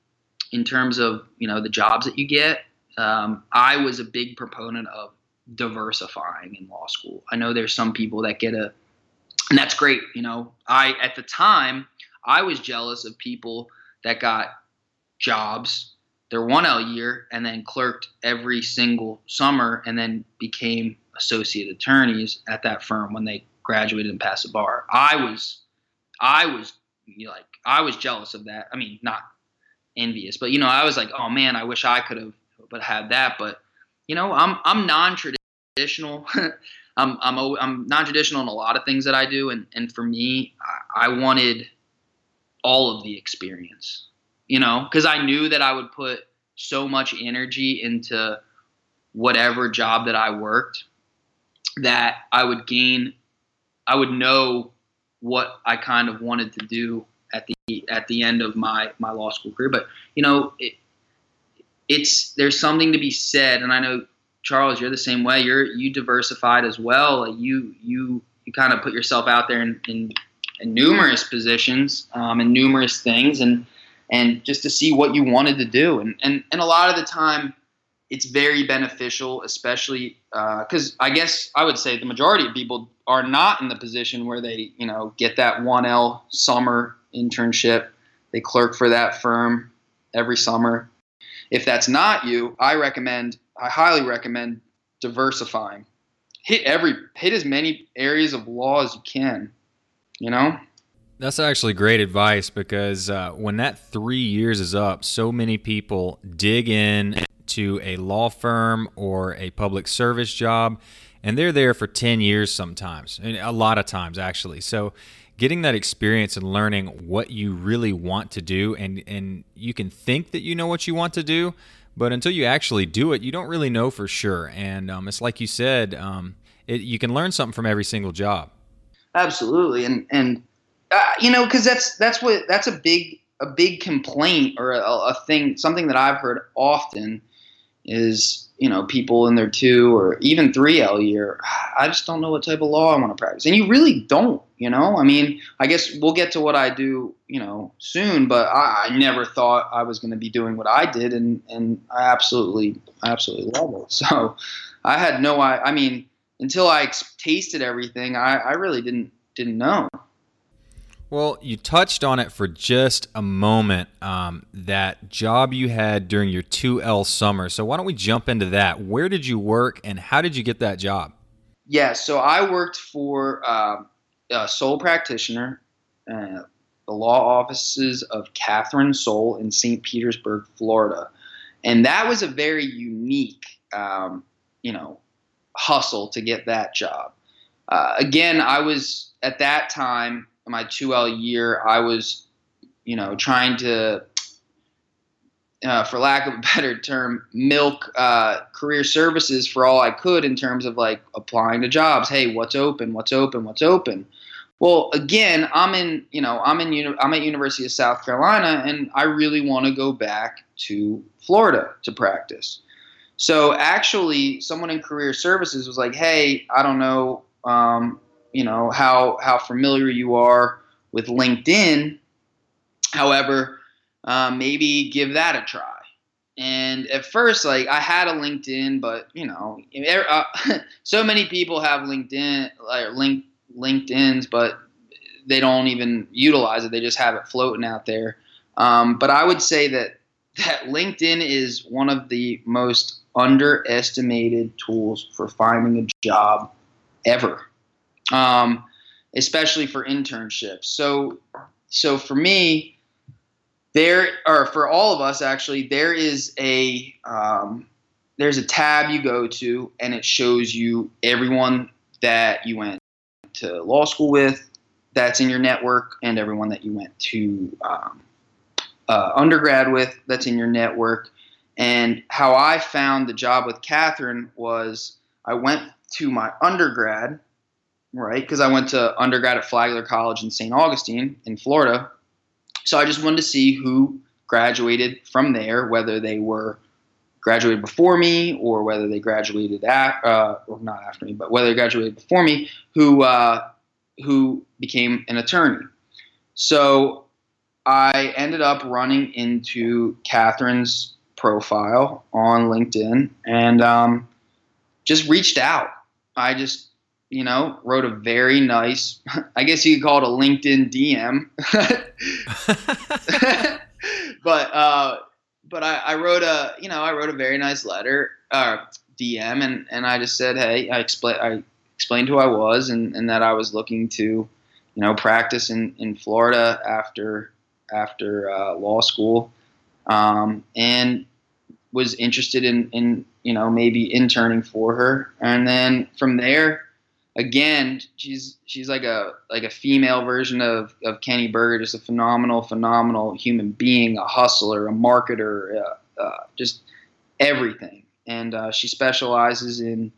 in terms of you know the jobs that you get. Um, I was a big proponent of diversifying in law school. I know there's some people that get a, and that's great. You know, I at the time I was jealous of people that got jobs their 1L year and then clerked every single summer and then became associate attorneys at that firm when they graduated and passed the bar. I was, I was you know, like, I was jealous of that. I mean, not envious, but you know, I was like, oh man, I wish I could have, but had that. But you know, I'm I'm non-traditional. [LAUGHS] I'm I'm I'm non-traditional in a lot of things that I do, and and for me, I, I wanted all of the experience. You know, because I knew that I would put so much energy into whatever job that I worked that I would gain I would know what I kind of wanted to do at the at the end of my my law school career. But you know, it, it's there's something to be said, and I know Charles, you're the same way. You're you diversified as well. You you you kind of put yourself out there in in, in numerous positions um, and numerous things, and and just to see what you wanted to do, and and and a lot of the time it's very beneficial, especially because uh, I guess I would say the majority of people are not in the position where they, you know, get that 1L summer internship. They clerk for that firm every summer. If that's not you, I recommend, I highly recommend diversifying. Hit every, hit as many areas of law as you can, you know? That's actually great advice because uh, when that three years is up, so many people dig in to a law firm or a public service job, and they're there for 10 years sometimes, and a lot of times actually. So, getting that experience and learning what you really want to do, and, and you can think that you know what you want to do, but until you actually do it, you don't really know for sure. And um, it's like you said, um, it, you can learn something from every single job. Absolutely, and and uh, you know, because that's that's what that's a big a big complaint or a, a, thing, something that I've heard often is you know people in their two or even three L year. I just don't know what type of law I want to practice, and you really don't. You know, I mean, I guess we'll get to what I do, you know, soon. But I, I never thought I was going to be doing what I did, and and I absolutely, absolutely love it. [LAUGHS] So I had no, I, I mean, until I tasted everything, I, I really didn't didn't know. Well, you touched on it for just a moment. Um, that job you had during your 2L summer. So why don't we jump into that? Where did you work, and how did you get that job? Yeah, so I worked for uh, a sole practitioner, uh, the law offices of Catherine Soul in St. Petersburg, Florida, and that was a very unique, um, you know, hustle to get that job. Uh, again, I was at that time my 2L year, I was, you know, trying to, uh, for lack of a [LAUGHS] better term, milk uh, career services for all I could in terms of like applying to jobs. Hey, what's open? What's open? What's open? Well, again, I'm in, you know, I'm in, I'm at University of South Carolina, and I really want to go back to Florida to practice. So actually, someone in career services was like, "Hey, I don't know, um, you know how how familiar you are with LinkedIn. However, uh, maybe give that a try. And at first, like I had a LinkedIn, but you know, uh, [LAUGHS] so many people have LinkedIn, like link LinkedIn's, but they don't even utilize it. They just have it floating out there. Um, but I would say that that LinkedIn is one of the most underestimated tools for finding a job ever um, especially for internships. So, so for me, there or for all of us actually, there is a um, there's a tab you go to, and it shows you everyone that you went to law school with, that's in your network, and everyone that you went to um, uh, undergrad with, that's in your network. And how I found the job with Catherine was I went to my undergrad right? Because I went to undergrad at Flagler College in St. Augustine in Florida. So I just wanted to see who graduated from there, whether they were graduated before me or whether they graduated at, uh, or not after me, but whether they graduated before me, who uh, who became an attorney. So I ended up running into Catherine's profile on LinkedIn and um, just reached out. I just you know, wrote a very nice, [LAUGHS] I guess you could call it a LinkedIn DM. [LAUGHS] but uh, but I, I wrote a you know I wrote a very nice letter uh, DM and and I just said hey I explain I explained who I was and, and that I was looking to you know practice in, in Florida after after uh, law school um, and was interested in in you know maybe interning for her and then from there again, she's she's like a like a female version of, of Kenny Berger, just a phenomenal, phenomenal human being, a hustler, a marketer, uh, uh, just everything. And uh, she specializes in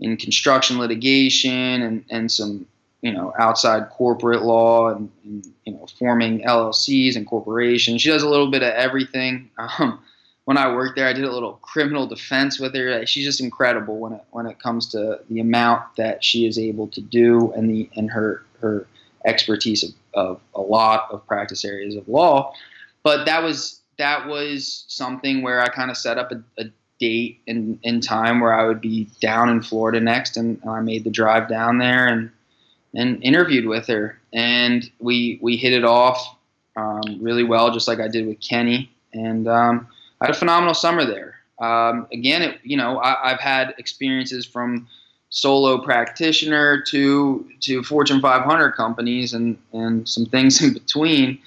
in construction litigation and, and some you know outside corporate law and, and you know forming LLCs and corporations. She does a little bit of everything. Um, when I worked there, I did a little criminal defense with her. She's just incredible when it when it comes to the amount that she is able to do and the and her her expertise of, of a lot of practice areas of law. But that was that was something where I kind of set up a, a date in, in time where I would be down in Florida next, and I made the drive down there and and interviewed with her, and we we hit it off um, really well, just like I did with Kenny, and um, I had a phenomenal summer there. Um, again, it, you know, I, have had experiences from solo practitioner to to Fortune 500 companies and and some things [LAUGHS] in between.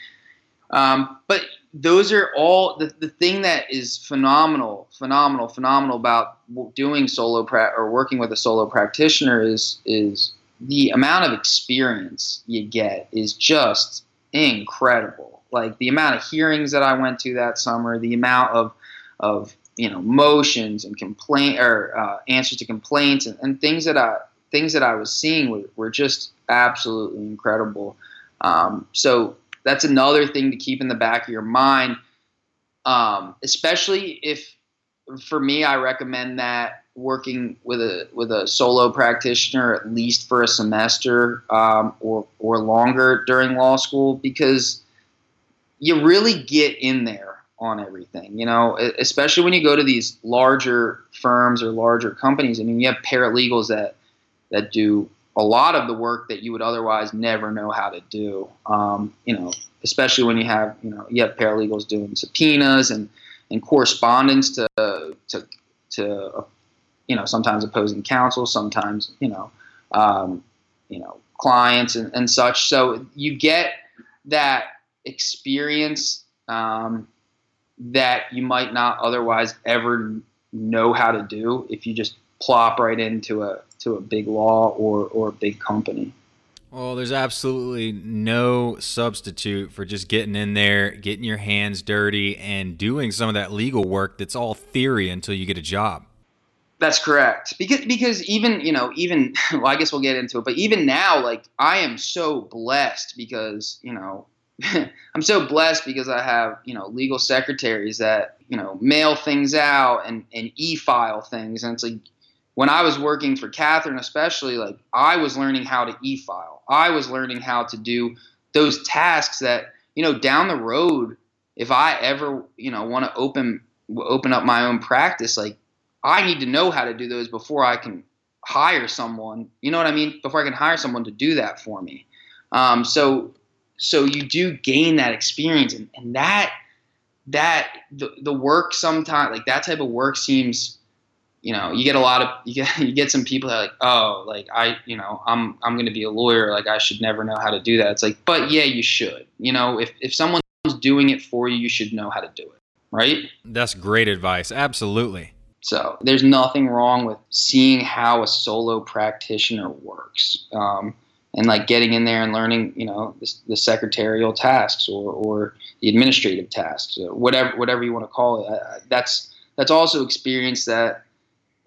Um, but those are all the, the thing that is phenomenal, phenomenal, phenomenal about doing solo pra- or working with a solo practitioner is is the amount of experience you get is just incredible like the amount of hearings that I went to that summer, the amount of of you know motions and complaint or uh, answers to complaints and, and, things that I things that I was seeing were, were just absolutely incredible. Um, so that's another thing to keep in the back of your mind, um, especially if for me I recommend that working with a with a solo practitioner at least for a semester um, or or longer during law school because you really get in there on everything, you know, especially when you go to these larger firms or larger companies. I mean, you have paralegals that that do a lot of the work that you would otherwise never know how to do. Um, you know, especially when you have you know you have paralegals doing subpoenas and and correspondence to to to uh, you know sometimes opposing counsel, sometimes you know um, you know clients and, and such. So you get that experience um, that you might not otherwise ever know how to do if you just plop right into a to a big law or or a big company. Well, there's absolutely no substitute for just getting in there, getting your hands dirty, and doing some of that legal work that's all theory until you get a job. That's correct. Because because even you know even [LAUGHS] well I guess we'll get into it, but even now like I am so blessed because you know [LAUGHS] I'm so blessed because I have, you know, legal secretaries that, you know, mail things out and, and e-file things. And it's like when I was working for Catherine, especially, like I was learning how to e-file. I was learning how to do those tasks that, you know, down the road, if I ever, you know, want to open open up my own practice, like I need to know how to do those before I can hire someone. You know what I mean? Before I can hire someone to do that for me. Um, so so you do gain that experience and, and that that the, the work sometimes like that type of work seems you know you get a lot of [LAUGHS] you get you get some people that are like oh like i you know i'm i'm going to be a lawyer like i should never know how to do that. It's like but yeah you should. You know if if someone's doing it for you you should know how to do it right? That's great advice. Absolutely. So there's nothing wrong with seeing how a solo practitioner works. Um, and like getting in there and learning, you know, the, the secretarial tasks or, or the administrative tasks, or whatever whatever you want to call it. Uh, that's that's also experience that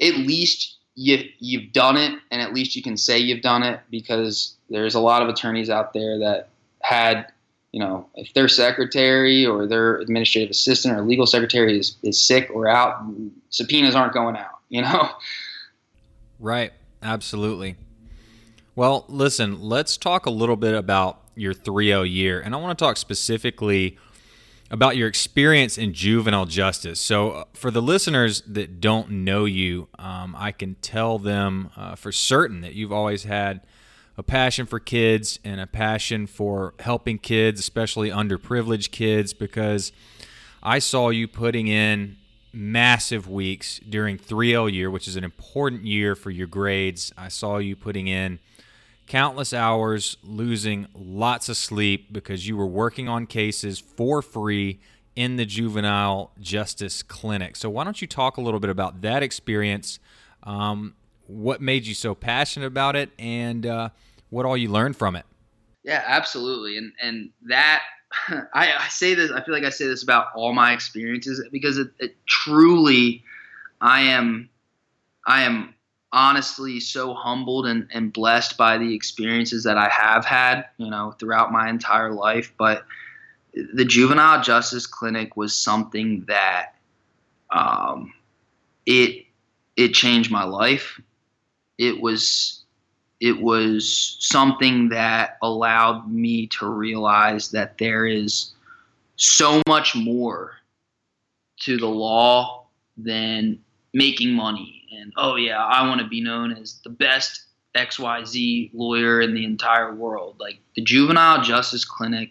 at least you you've done it, and at least you can say you've done it because there's a lot of attorneys out there that had, you know, if their secretary or their administrative assistant or legal secretary is, is sick or out, subpoenas aren't going out, you know. Right. Absolutely. Well, listen, let's talk a little bit about your 3L year. And I want to talk specifically about your experience in juvenile justice. So, uh, for the listeners that don't know you, um, I can tell them uh, for certain that you've always had a passion for kids and a passion for helping kids, especially underprivileged kids, because I saw you putting in massive weeks during 3L year, which is an important year for your grades. I saw you putting in countless hours, losing lots of sleep because you were working on cases for free in the juvenile justice clinic. So, why don't you talk a little bit about that experience? Um, what made you so passionate about it, and uh, what all you learned from it? Yeah, absolutely. And and that [LAUGHS] I, I, say this. I feel like I say this about all my experiences because it, it truly, I am, I am honestly so humbled and, and blessed by the experiences that I have had, you know, throughout my entire life. But the juvenile justice clinic was something that, um, it it changed my life. It was it was something that allowed me to realize that there is so much more to the law than making money and oh yeah i want to be known as the best xyz lawyer in the entire world like the juvenile justice clinic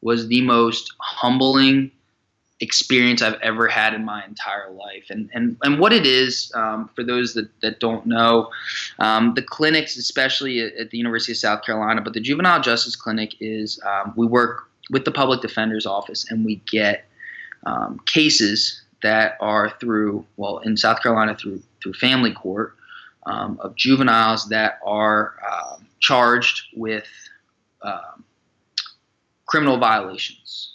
was the most humbling experience I've ever had in my entire life. And and, and what it is, um, for those that, that don't know, um, the clinics, especially at, at, the University of South Carolina, but the Juvenile Justice Clinic is um, we work with the Public Defender's Office and we get um, cases that are through, well, in South Carolina, through, through family court. Um, of juveniles that are um, charged with criminal violations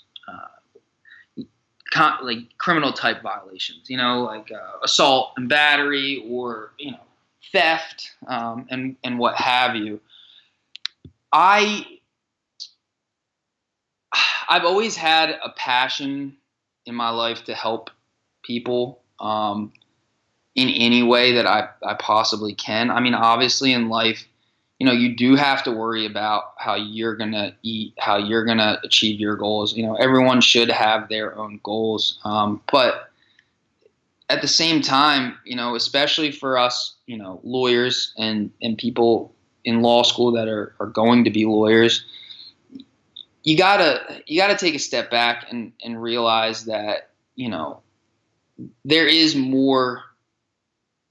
con- like criminal type violations, you know, like uh, assault and battery or you know theft um, and and what have you. I I've always had a passion in my life to help people um, in any way that I, I possibly can. I mean, obviously in life, you know, you do have to worry about how you're going to eat, how you're going to achieve your goals. You know, everyone should have their own goals. Um, but at the same time, you know, especially for us, you know, lawyers and, and people in law school that are, are going to be lawyers, you gotta, you gotta take a step back and, and realize that, you know, there is more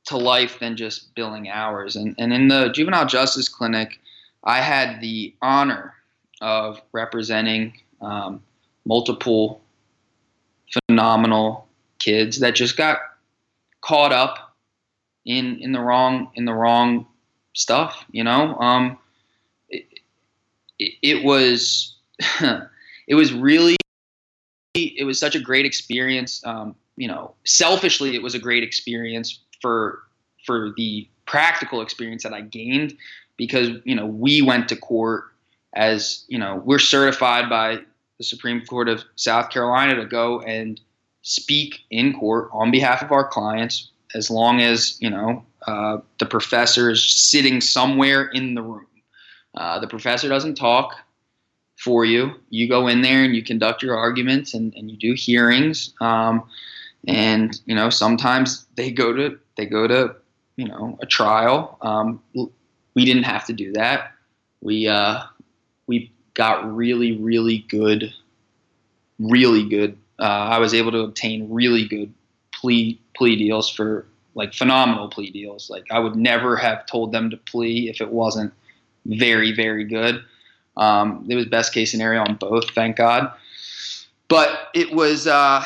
to life than just billing hours. And, and in the juvenile justice clinic, I had the honor of representing um, multiple phenomenal kids that just got caught up in in the wrong in the wrong stuff. You know, um, it, it, was [LAUGHS] it was really it was such a great experience. Um, you know, selfishly, it was a great experience for for the practical experience that I gained because you know we went to court as you know we're certified by the Supreme Court of South Carolina to go and speak in court on behalf of our clients as long as you know uh, the professor is sitting somewhere in the room. Uh, the professor doesn't talk for you. You go in there and you conduct your arguments and, and you do hearings. Um, and you know sometimes they go to they go to you know a trial. Um, we didn't have to do that. We uh, we got really really good, really good. Uh, I was able to obtain really good plea plea deals for like phenomenal plea deals. Like I would never have told them to plea if it wasn't very very good. Um, it was best case scenario on both, thank God. But it was uh,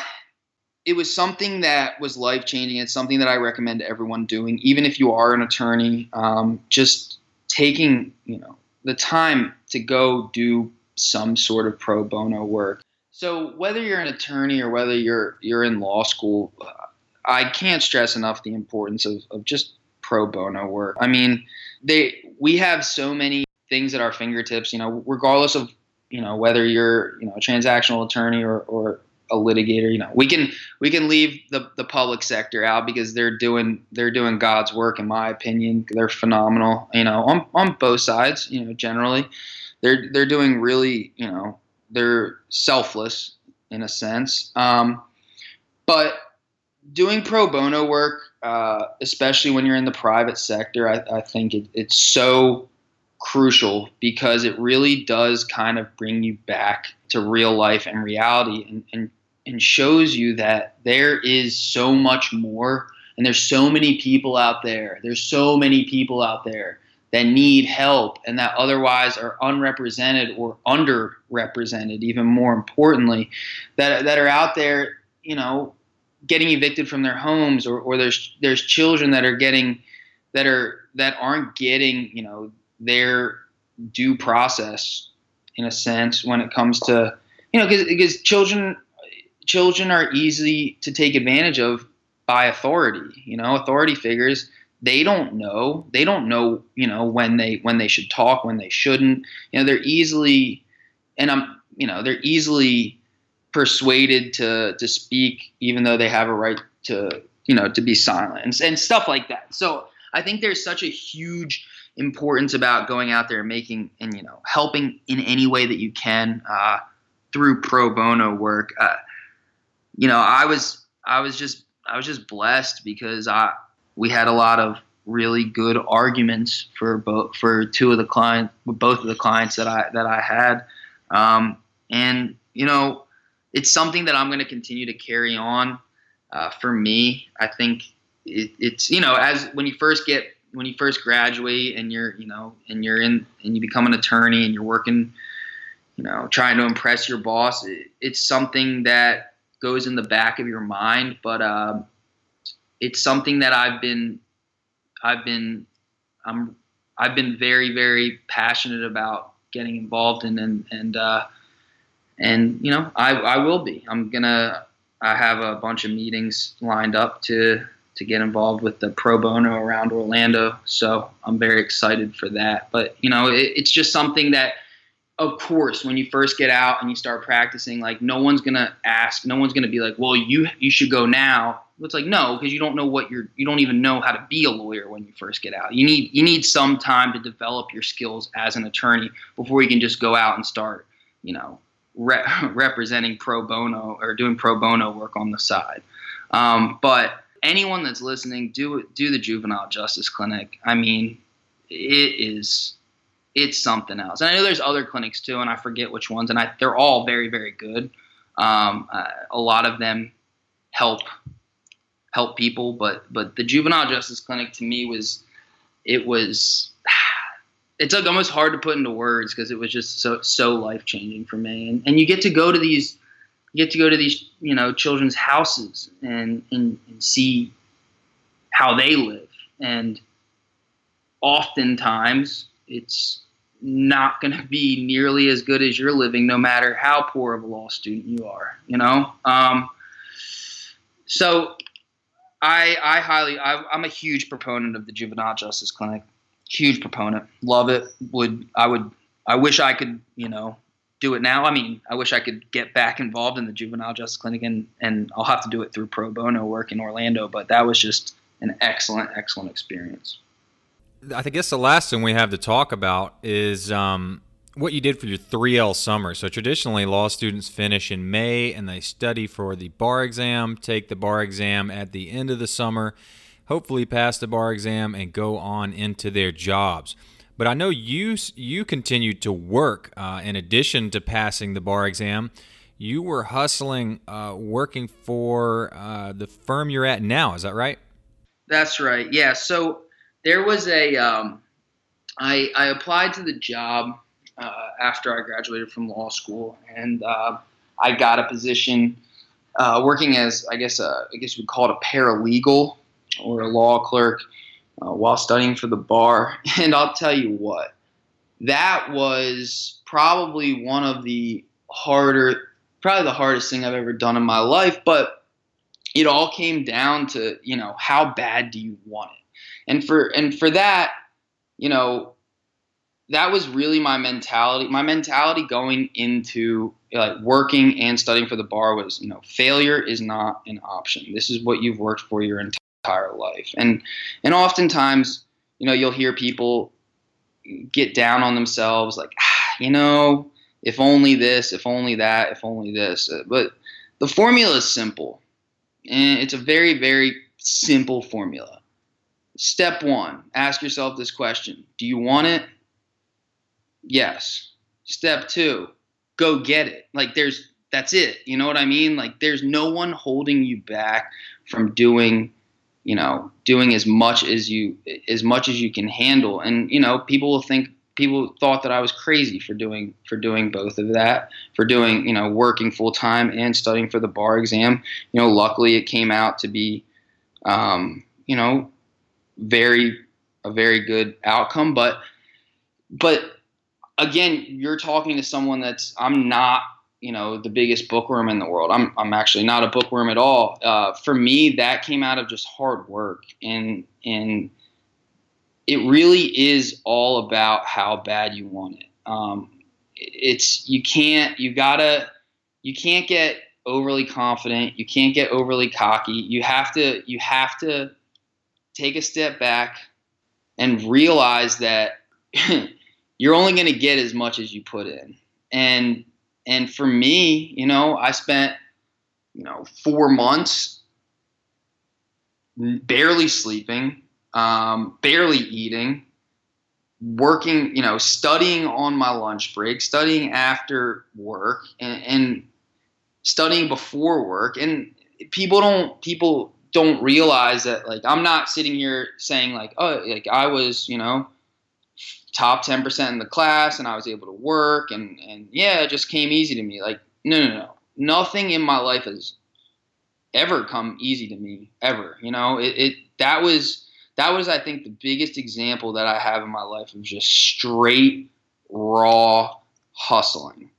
it was something that was life changing. It's something that I recommend everyone doing, even if you are an attorney. Um, just taking you know the time to go do some sort of pro bono work. So whether you're an attorney or whether you're you're in law school, uh, I can't stress enough the importance of, of just pro bono work. I mean, they we have so many things at our fingertips. You know, regardless of you know whether you're you know a transactional attorney or, or a litigator. You know, we can we can leave the, the public sector out because they're doing they're doing God's work in my opinion. They're phenomenal. You know, on on both sides. You know, generally, they're they're doing really. You know, they're selfless in a sense. Um, but doing pro bono work, uh, especially when you're in the private sector, I, I think it, it's so crucial because it really does kind of bring you back to real life and reality and, and and shows you that there is so much more and there's so many people out there there's so many people out there that need help and that otherwise are unrepresented or underrepresented even more importantly that, that are out there you know getting evicted from their homes or, or there's there's children that are getting that are that aren't getting you know their due process in a sense when it comes to you know because children children are easy to take advantage of by authority you know authority figures they don't know they don't know you know when they when they should talk when they shouldn't you know they're easily and i'm you know they're easily persuaded to to speak even though they have a right to you know to be silent and, stuff like that. So i think there's such a huge importance about going out there and making and you know helping in any way that you can uh, through pro bono work. Uh, you know i was i was just i was just blessed because i we had a lot of really good arguments for both for two of the client both of the clients that i that i had um, and you know it's something that I'm going to continue to carry on. Uh, for me, I think it, it's you know as when you first get when you first graduate and you're you know and you're in and you become an attorney and you're working you know trying to impress your boss it, it's something that goes in the back of your mind but uh, it's something that I've been I've been I'm I've been very very passionate about getting involved in and and uh, and you know I, I will be. I'm gonna i have a bunch of meetings lined up to to get involved with the pro bono around orlando so i'm very excited for that. But you know it, it's just something that of course when you first get out and you start practicing like no one's gonna ask no one's gonna be like well you you should go now it's like no because you don't know what you're you don't even know how to be a lawyer when you first get out you need you need some time to develop your skills as an attorney before you can just go out and start you know re- [LAUGHS] representing pro bono or doing pro bono work on the side. Um, but anyone that's listening, do do the juvenile justice clinic. I mean, it is it's something else. And I know there's other clinics too, and I forget which ones, and I, they're all very very good. Um, uh, a lot of them help help people, but but the juvenile justice clinic to me was it was [SIGHS] it's like almost hard to put into words because it was just so so life changing for me. And and you get to go to these you get to go to these you know children's houses and and, and see how they live and oftentimes it's not going to be nearly as good as you're living no matter how poor of a law student you are you know um, so I, I highly I, i'm a huge proponent of the juvenile justice clinic huge proponent. Love it. Would I would I wish I could, you know, do it now. I mean, I wish I could get back involved in the juvenile justice clinic and and I'll have to do it through pro bono work in Orlando, but that was just an excellent excellent experience. I guess the last thing we have to talk about is um, what you did for your 3L summer. So traditionally, law students finish in May and they study for the bar exam, take the bar exam at the end of the summer, hopefully pass the bar exam and go on into their jobs. But I know you you continued to work uh, in addition to passing the bar exam. You were hustling, uh, working for uh, the firm you're at now. Is that right? That's right. Yeah. So there was a um, I, I applied to the job uh, after I graduated from law school, and uh, I got a position uh, working as I guess a, I guess we call it a paralegal or a law clerk uh, while studying for the bar. [LAUGHS] And I'll tell you what, that was probably one of the harder, probably the hardest thing I've ever done in my life. But it all came down to, you know, how bad do you want it? And for and for that, you know, that was really my mentality. My mentality going into like working and studying for the bar was, you know, failure is not an option. This is what you've worked for your entire life. And and oftentimes, you know, you'll hear people get down on themselves like, ah, you know, if only this, if only that, if only this. Uh, but the formula is simple. And it's a very very simple formula. Step 1, ask yourself this question. Do you want it? Yes. Step 2, go get it. Like there's that's it. You know what I mean? Like there's no one holding you back from doing, you know, doing as much as you as much as you can handle. And you know, people will think people thought that I was crazy for doing for doing both of that, for doing, you know, working full time and studying for the bar exam. You know, luckily it came out to be um, you know, very a very good outcome, but but again, you're talking to someone that's I'm not you know the biggest bookworm in the world. I'm I'm actually not a bookworm at all. Uh, for me, that came out of just hard work and and it really is all about how bad you want it. Um, it's you can't you gotta you can't get overly confident. You can't get overly cocky. You have to you have to take a step back and realize that [LAUGHS] you're only going to get as much as you put in. And and for me, you know, I spent, you know, four months barely sleeping, um, barely eating, working, you know, studying on my lunch break, studying after work, and, and studying before work. And people don't people don't realize that like I'm not sitting here saying like oh like I was you know top 10% in the class and I was able to work and, and yeah, it just came easy to me. Like, no, no, no. Nothing in my life has ever come easy to me ever. You know, it, it that was that was I think the biggest example that I have in my life of just straight raw hustling.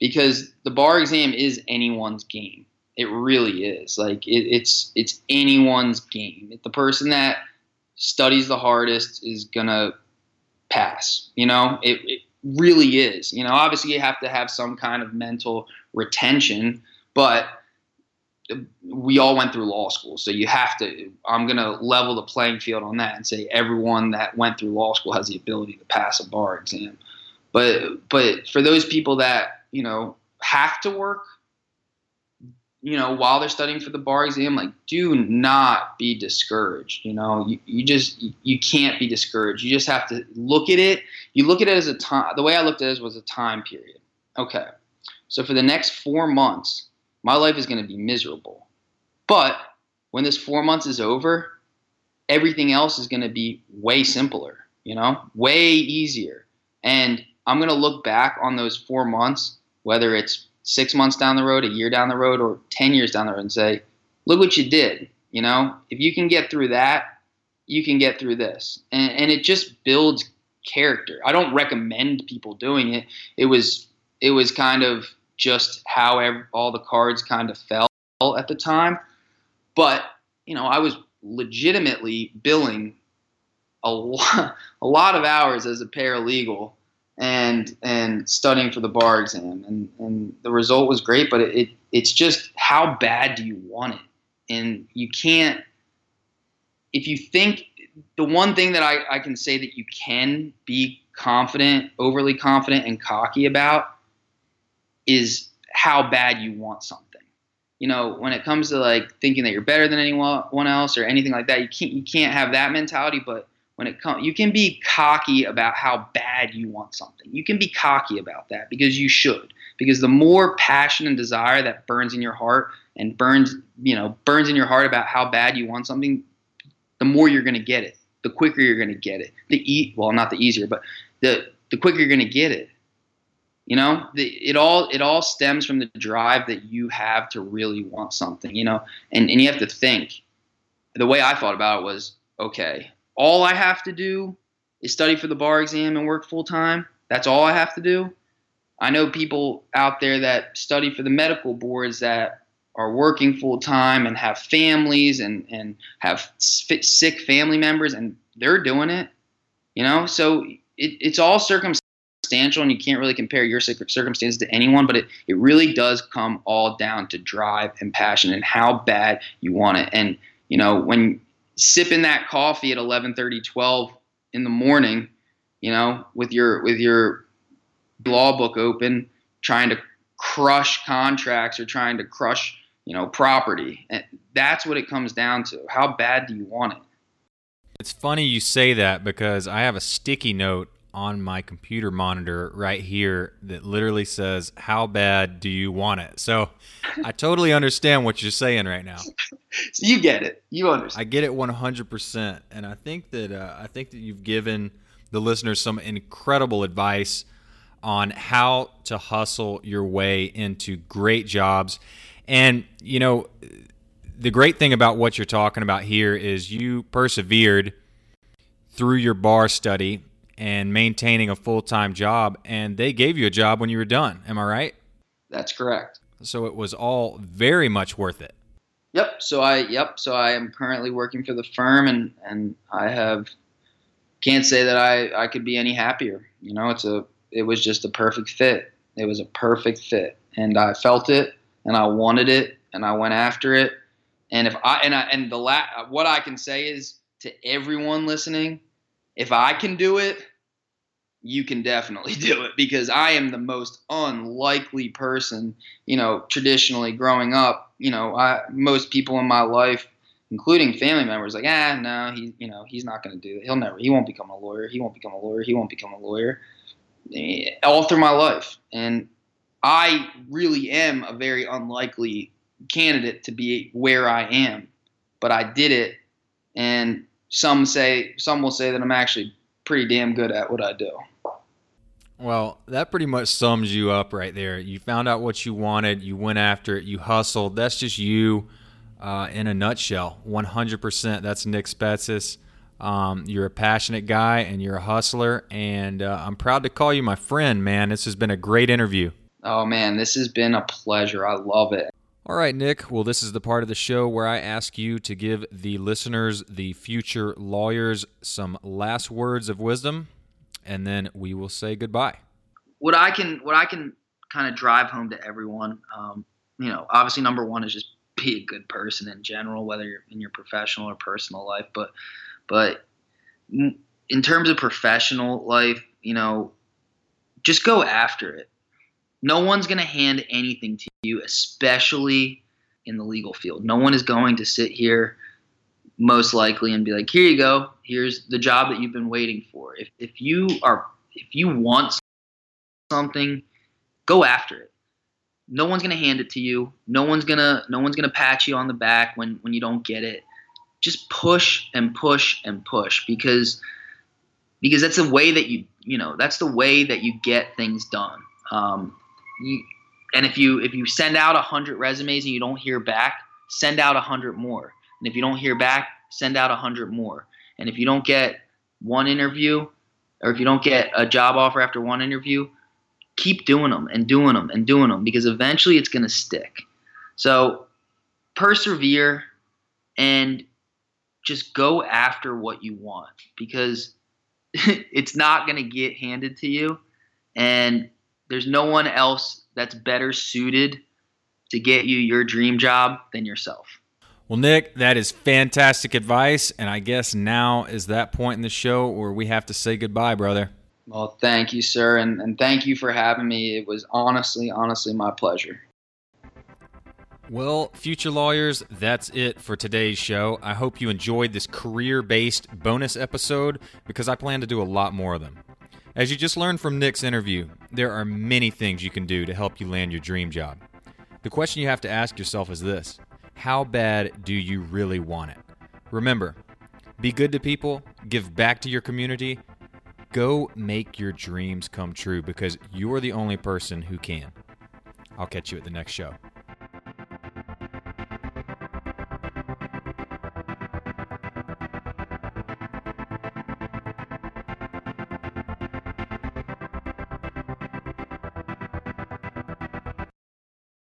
Because the bar exam is anyone's game. It really is. Like it, it's it's anyone's game. The person that studies the hardest is gonna pass. You know, it, it really is. You know, obviously you have to have some kind of mental retention, but we all went through law school, so you have to. I'm going to level the playing field on that and say everyone that went through law school has the ability to pass a bar exam. But but for those people that you know have to work you know, while they're studying for the bar exam, like do not be discouraged. You know, you, you just you can't be discouraged. You just have to look at it. You look at it as a time. The way I looked at it was a time period. Okay, so for the next four months, my life is going to be miserable. But when this four months is over, everything else is going to be way simpler. You know, way easier. And I'm going to look back on those four months, whether it's six months down the road, a year down the road, or 10 years down the road and say, look what you did. You know, if you can get through that, you can get through this. And, and it just builds character. I don't recommend people doing it. It was, it was kind of just how every, all the cards kind of fell at the time. But, you know, I was legitimately billing a lot, [LAUGHS] a lot of hours as a paralegal and and studying for the bar exam. And and the result was great but it, it it's just how bad do you want it? And you can't if you think the one thing that I, I can say that you can be confident overly confident and cocky about is how bad you want something. You know when it comes to like thinking that you're better than anyone else or anything like that you can't you can't have that mentality but when it comes you can be cocky about how bad you want something. You can be cocky about that because you should. Because the more passion and desire that burns in your heart and burns you know burns in your heart about how bad you want something the more you're going to get it. The quicker you're going to get it. The e- well not the easier but the the quicker you're going to get it. You know? The, it all it all stems from the drive that you have to really want something you know? And and you have to think. The way i thought about it was okay all I have to do is study for the bar exam and work full time. That's all I have to do. I know people out there that study for the medical boards that are working full time and have families and, and have sick family members and they're doing it. You know, so it, it's all circumstantial and you can't really compare your circumstances to anyone, but it, it really does come all down to drive and passion and how bad you want it. And, you know, when sipping that coffee at 11:30, 12 in the morning, you know, with your with your law book open, trying to crush contracts or trying to crush, you know, property. And that's what it comes down to. How bad do you want it? It's funny you say that because I have a sticky note on my computer monitor right here that literally says, How bad do you want it? So I totally understand what you're saying right now. So [LAUGHS] you get it. You understand. I get it 100%. And I think that, uh, I think that you've given the listeners some incredible advice on how to hustle your way into great jobs. And, you know, the great thing about what you're talking about here is you persevered through your bar study and maintaining a full time job, and they gave you a job when you were done. Am I right? That's correct. So it was all very much worth it. Yep. So I yep. So I am currently working for the firm, and and I have can't say that I I could be any happier. You know, it's a it was just a perfect fit. It was a perfect fit, and I felt it, and I wanted it, and I went after it. And if I and I and the la- what I can say is to everyone listening, if I can do it, you can definitely [LAUGHS] do it because I am the most unlikely person, you know, traditionally growing up, you know, I, most people in my life, including family members, like, ah, no, he, you know, he's not going to do it. He'll never, he won't become a lawyer. He won't become a lawyer. He won't become a lawyer. Eh, all through my life. And I really am a very unlikely candidate to be where I am, but I did it. And some say some will say that I'm actually pretty damn good at what I do. Well, that pretty much sums you up right there. You found out what you wanted, you went after it, you hustled. That's just you uh, in a nutshell. 100%. That's Nick Spetsis. Um, you're a passionate guy and you're a hustler, and uh, I'm proud to call you my friend, man. This has been a great interview. Oh, man, this has been a pleasure. I love it. All right, Nick. Well, this is the part of the show where I ask you to give the listeners, the future lawyers, some last words of wisdom, and then we will say goodbye. What I can, what I can kind of drive home to everyone, um, you know, obviously number one is just [LAUGHS] be a good person in general, whether you're in your professional or personal life. But, but in terms of professional life, you know, just go after it no one's going to hand anything to you, especially in the legal field. No one is going to sit here most likely and be like, "Here you go. Here's the job that you've been waiting for." If if you are if you want something, go after it. No one's going to hand it to you. No one's going to no one's going to pat you on the back when when you don't get it. Just push and push and push because because that's the way that you you know that's the way that you get things done. Um, you, and if you if you send out a hundred resumes and you don't hear back, send out a hundred more. And if you don't hear back, send out a hundred more. And if you don't get one interview, or if you don't get a job offer after one interview, keep doing them and doing them and doing them because eventually it's going to stick. So persevere and just go after what you want because [LAUGHS] it's not going to get handed to you. And there's no one else that's better suited to get you your dream job than yourself. Well, Nick, that is fantastic advice. And I guess now is that point in the show where we have to say goodbye, brother. Well, thank you, sir. And, and thank you for having me. It was honestly, honestly my pleasure. Well, future lawyers, that's it for today's show. I hope you enjoyed this career based bonus episode because I plan to do a lot more of them. As you just learned from Nick's interview, there are many things you can do to help you land your dream job. The question you have to ask yourself is this How bad do you really want it? Remember, be good to people, give back to your community, go make your dreams come true because you're the only person who can. I'll catch you at the next show.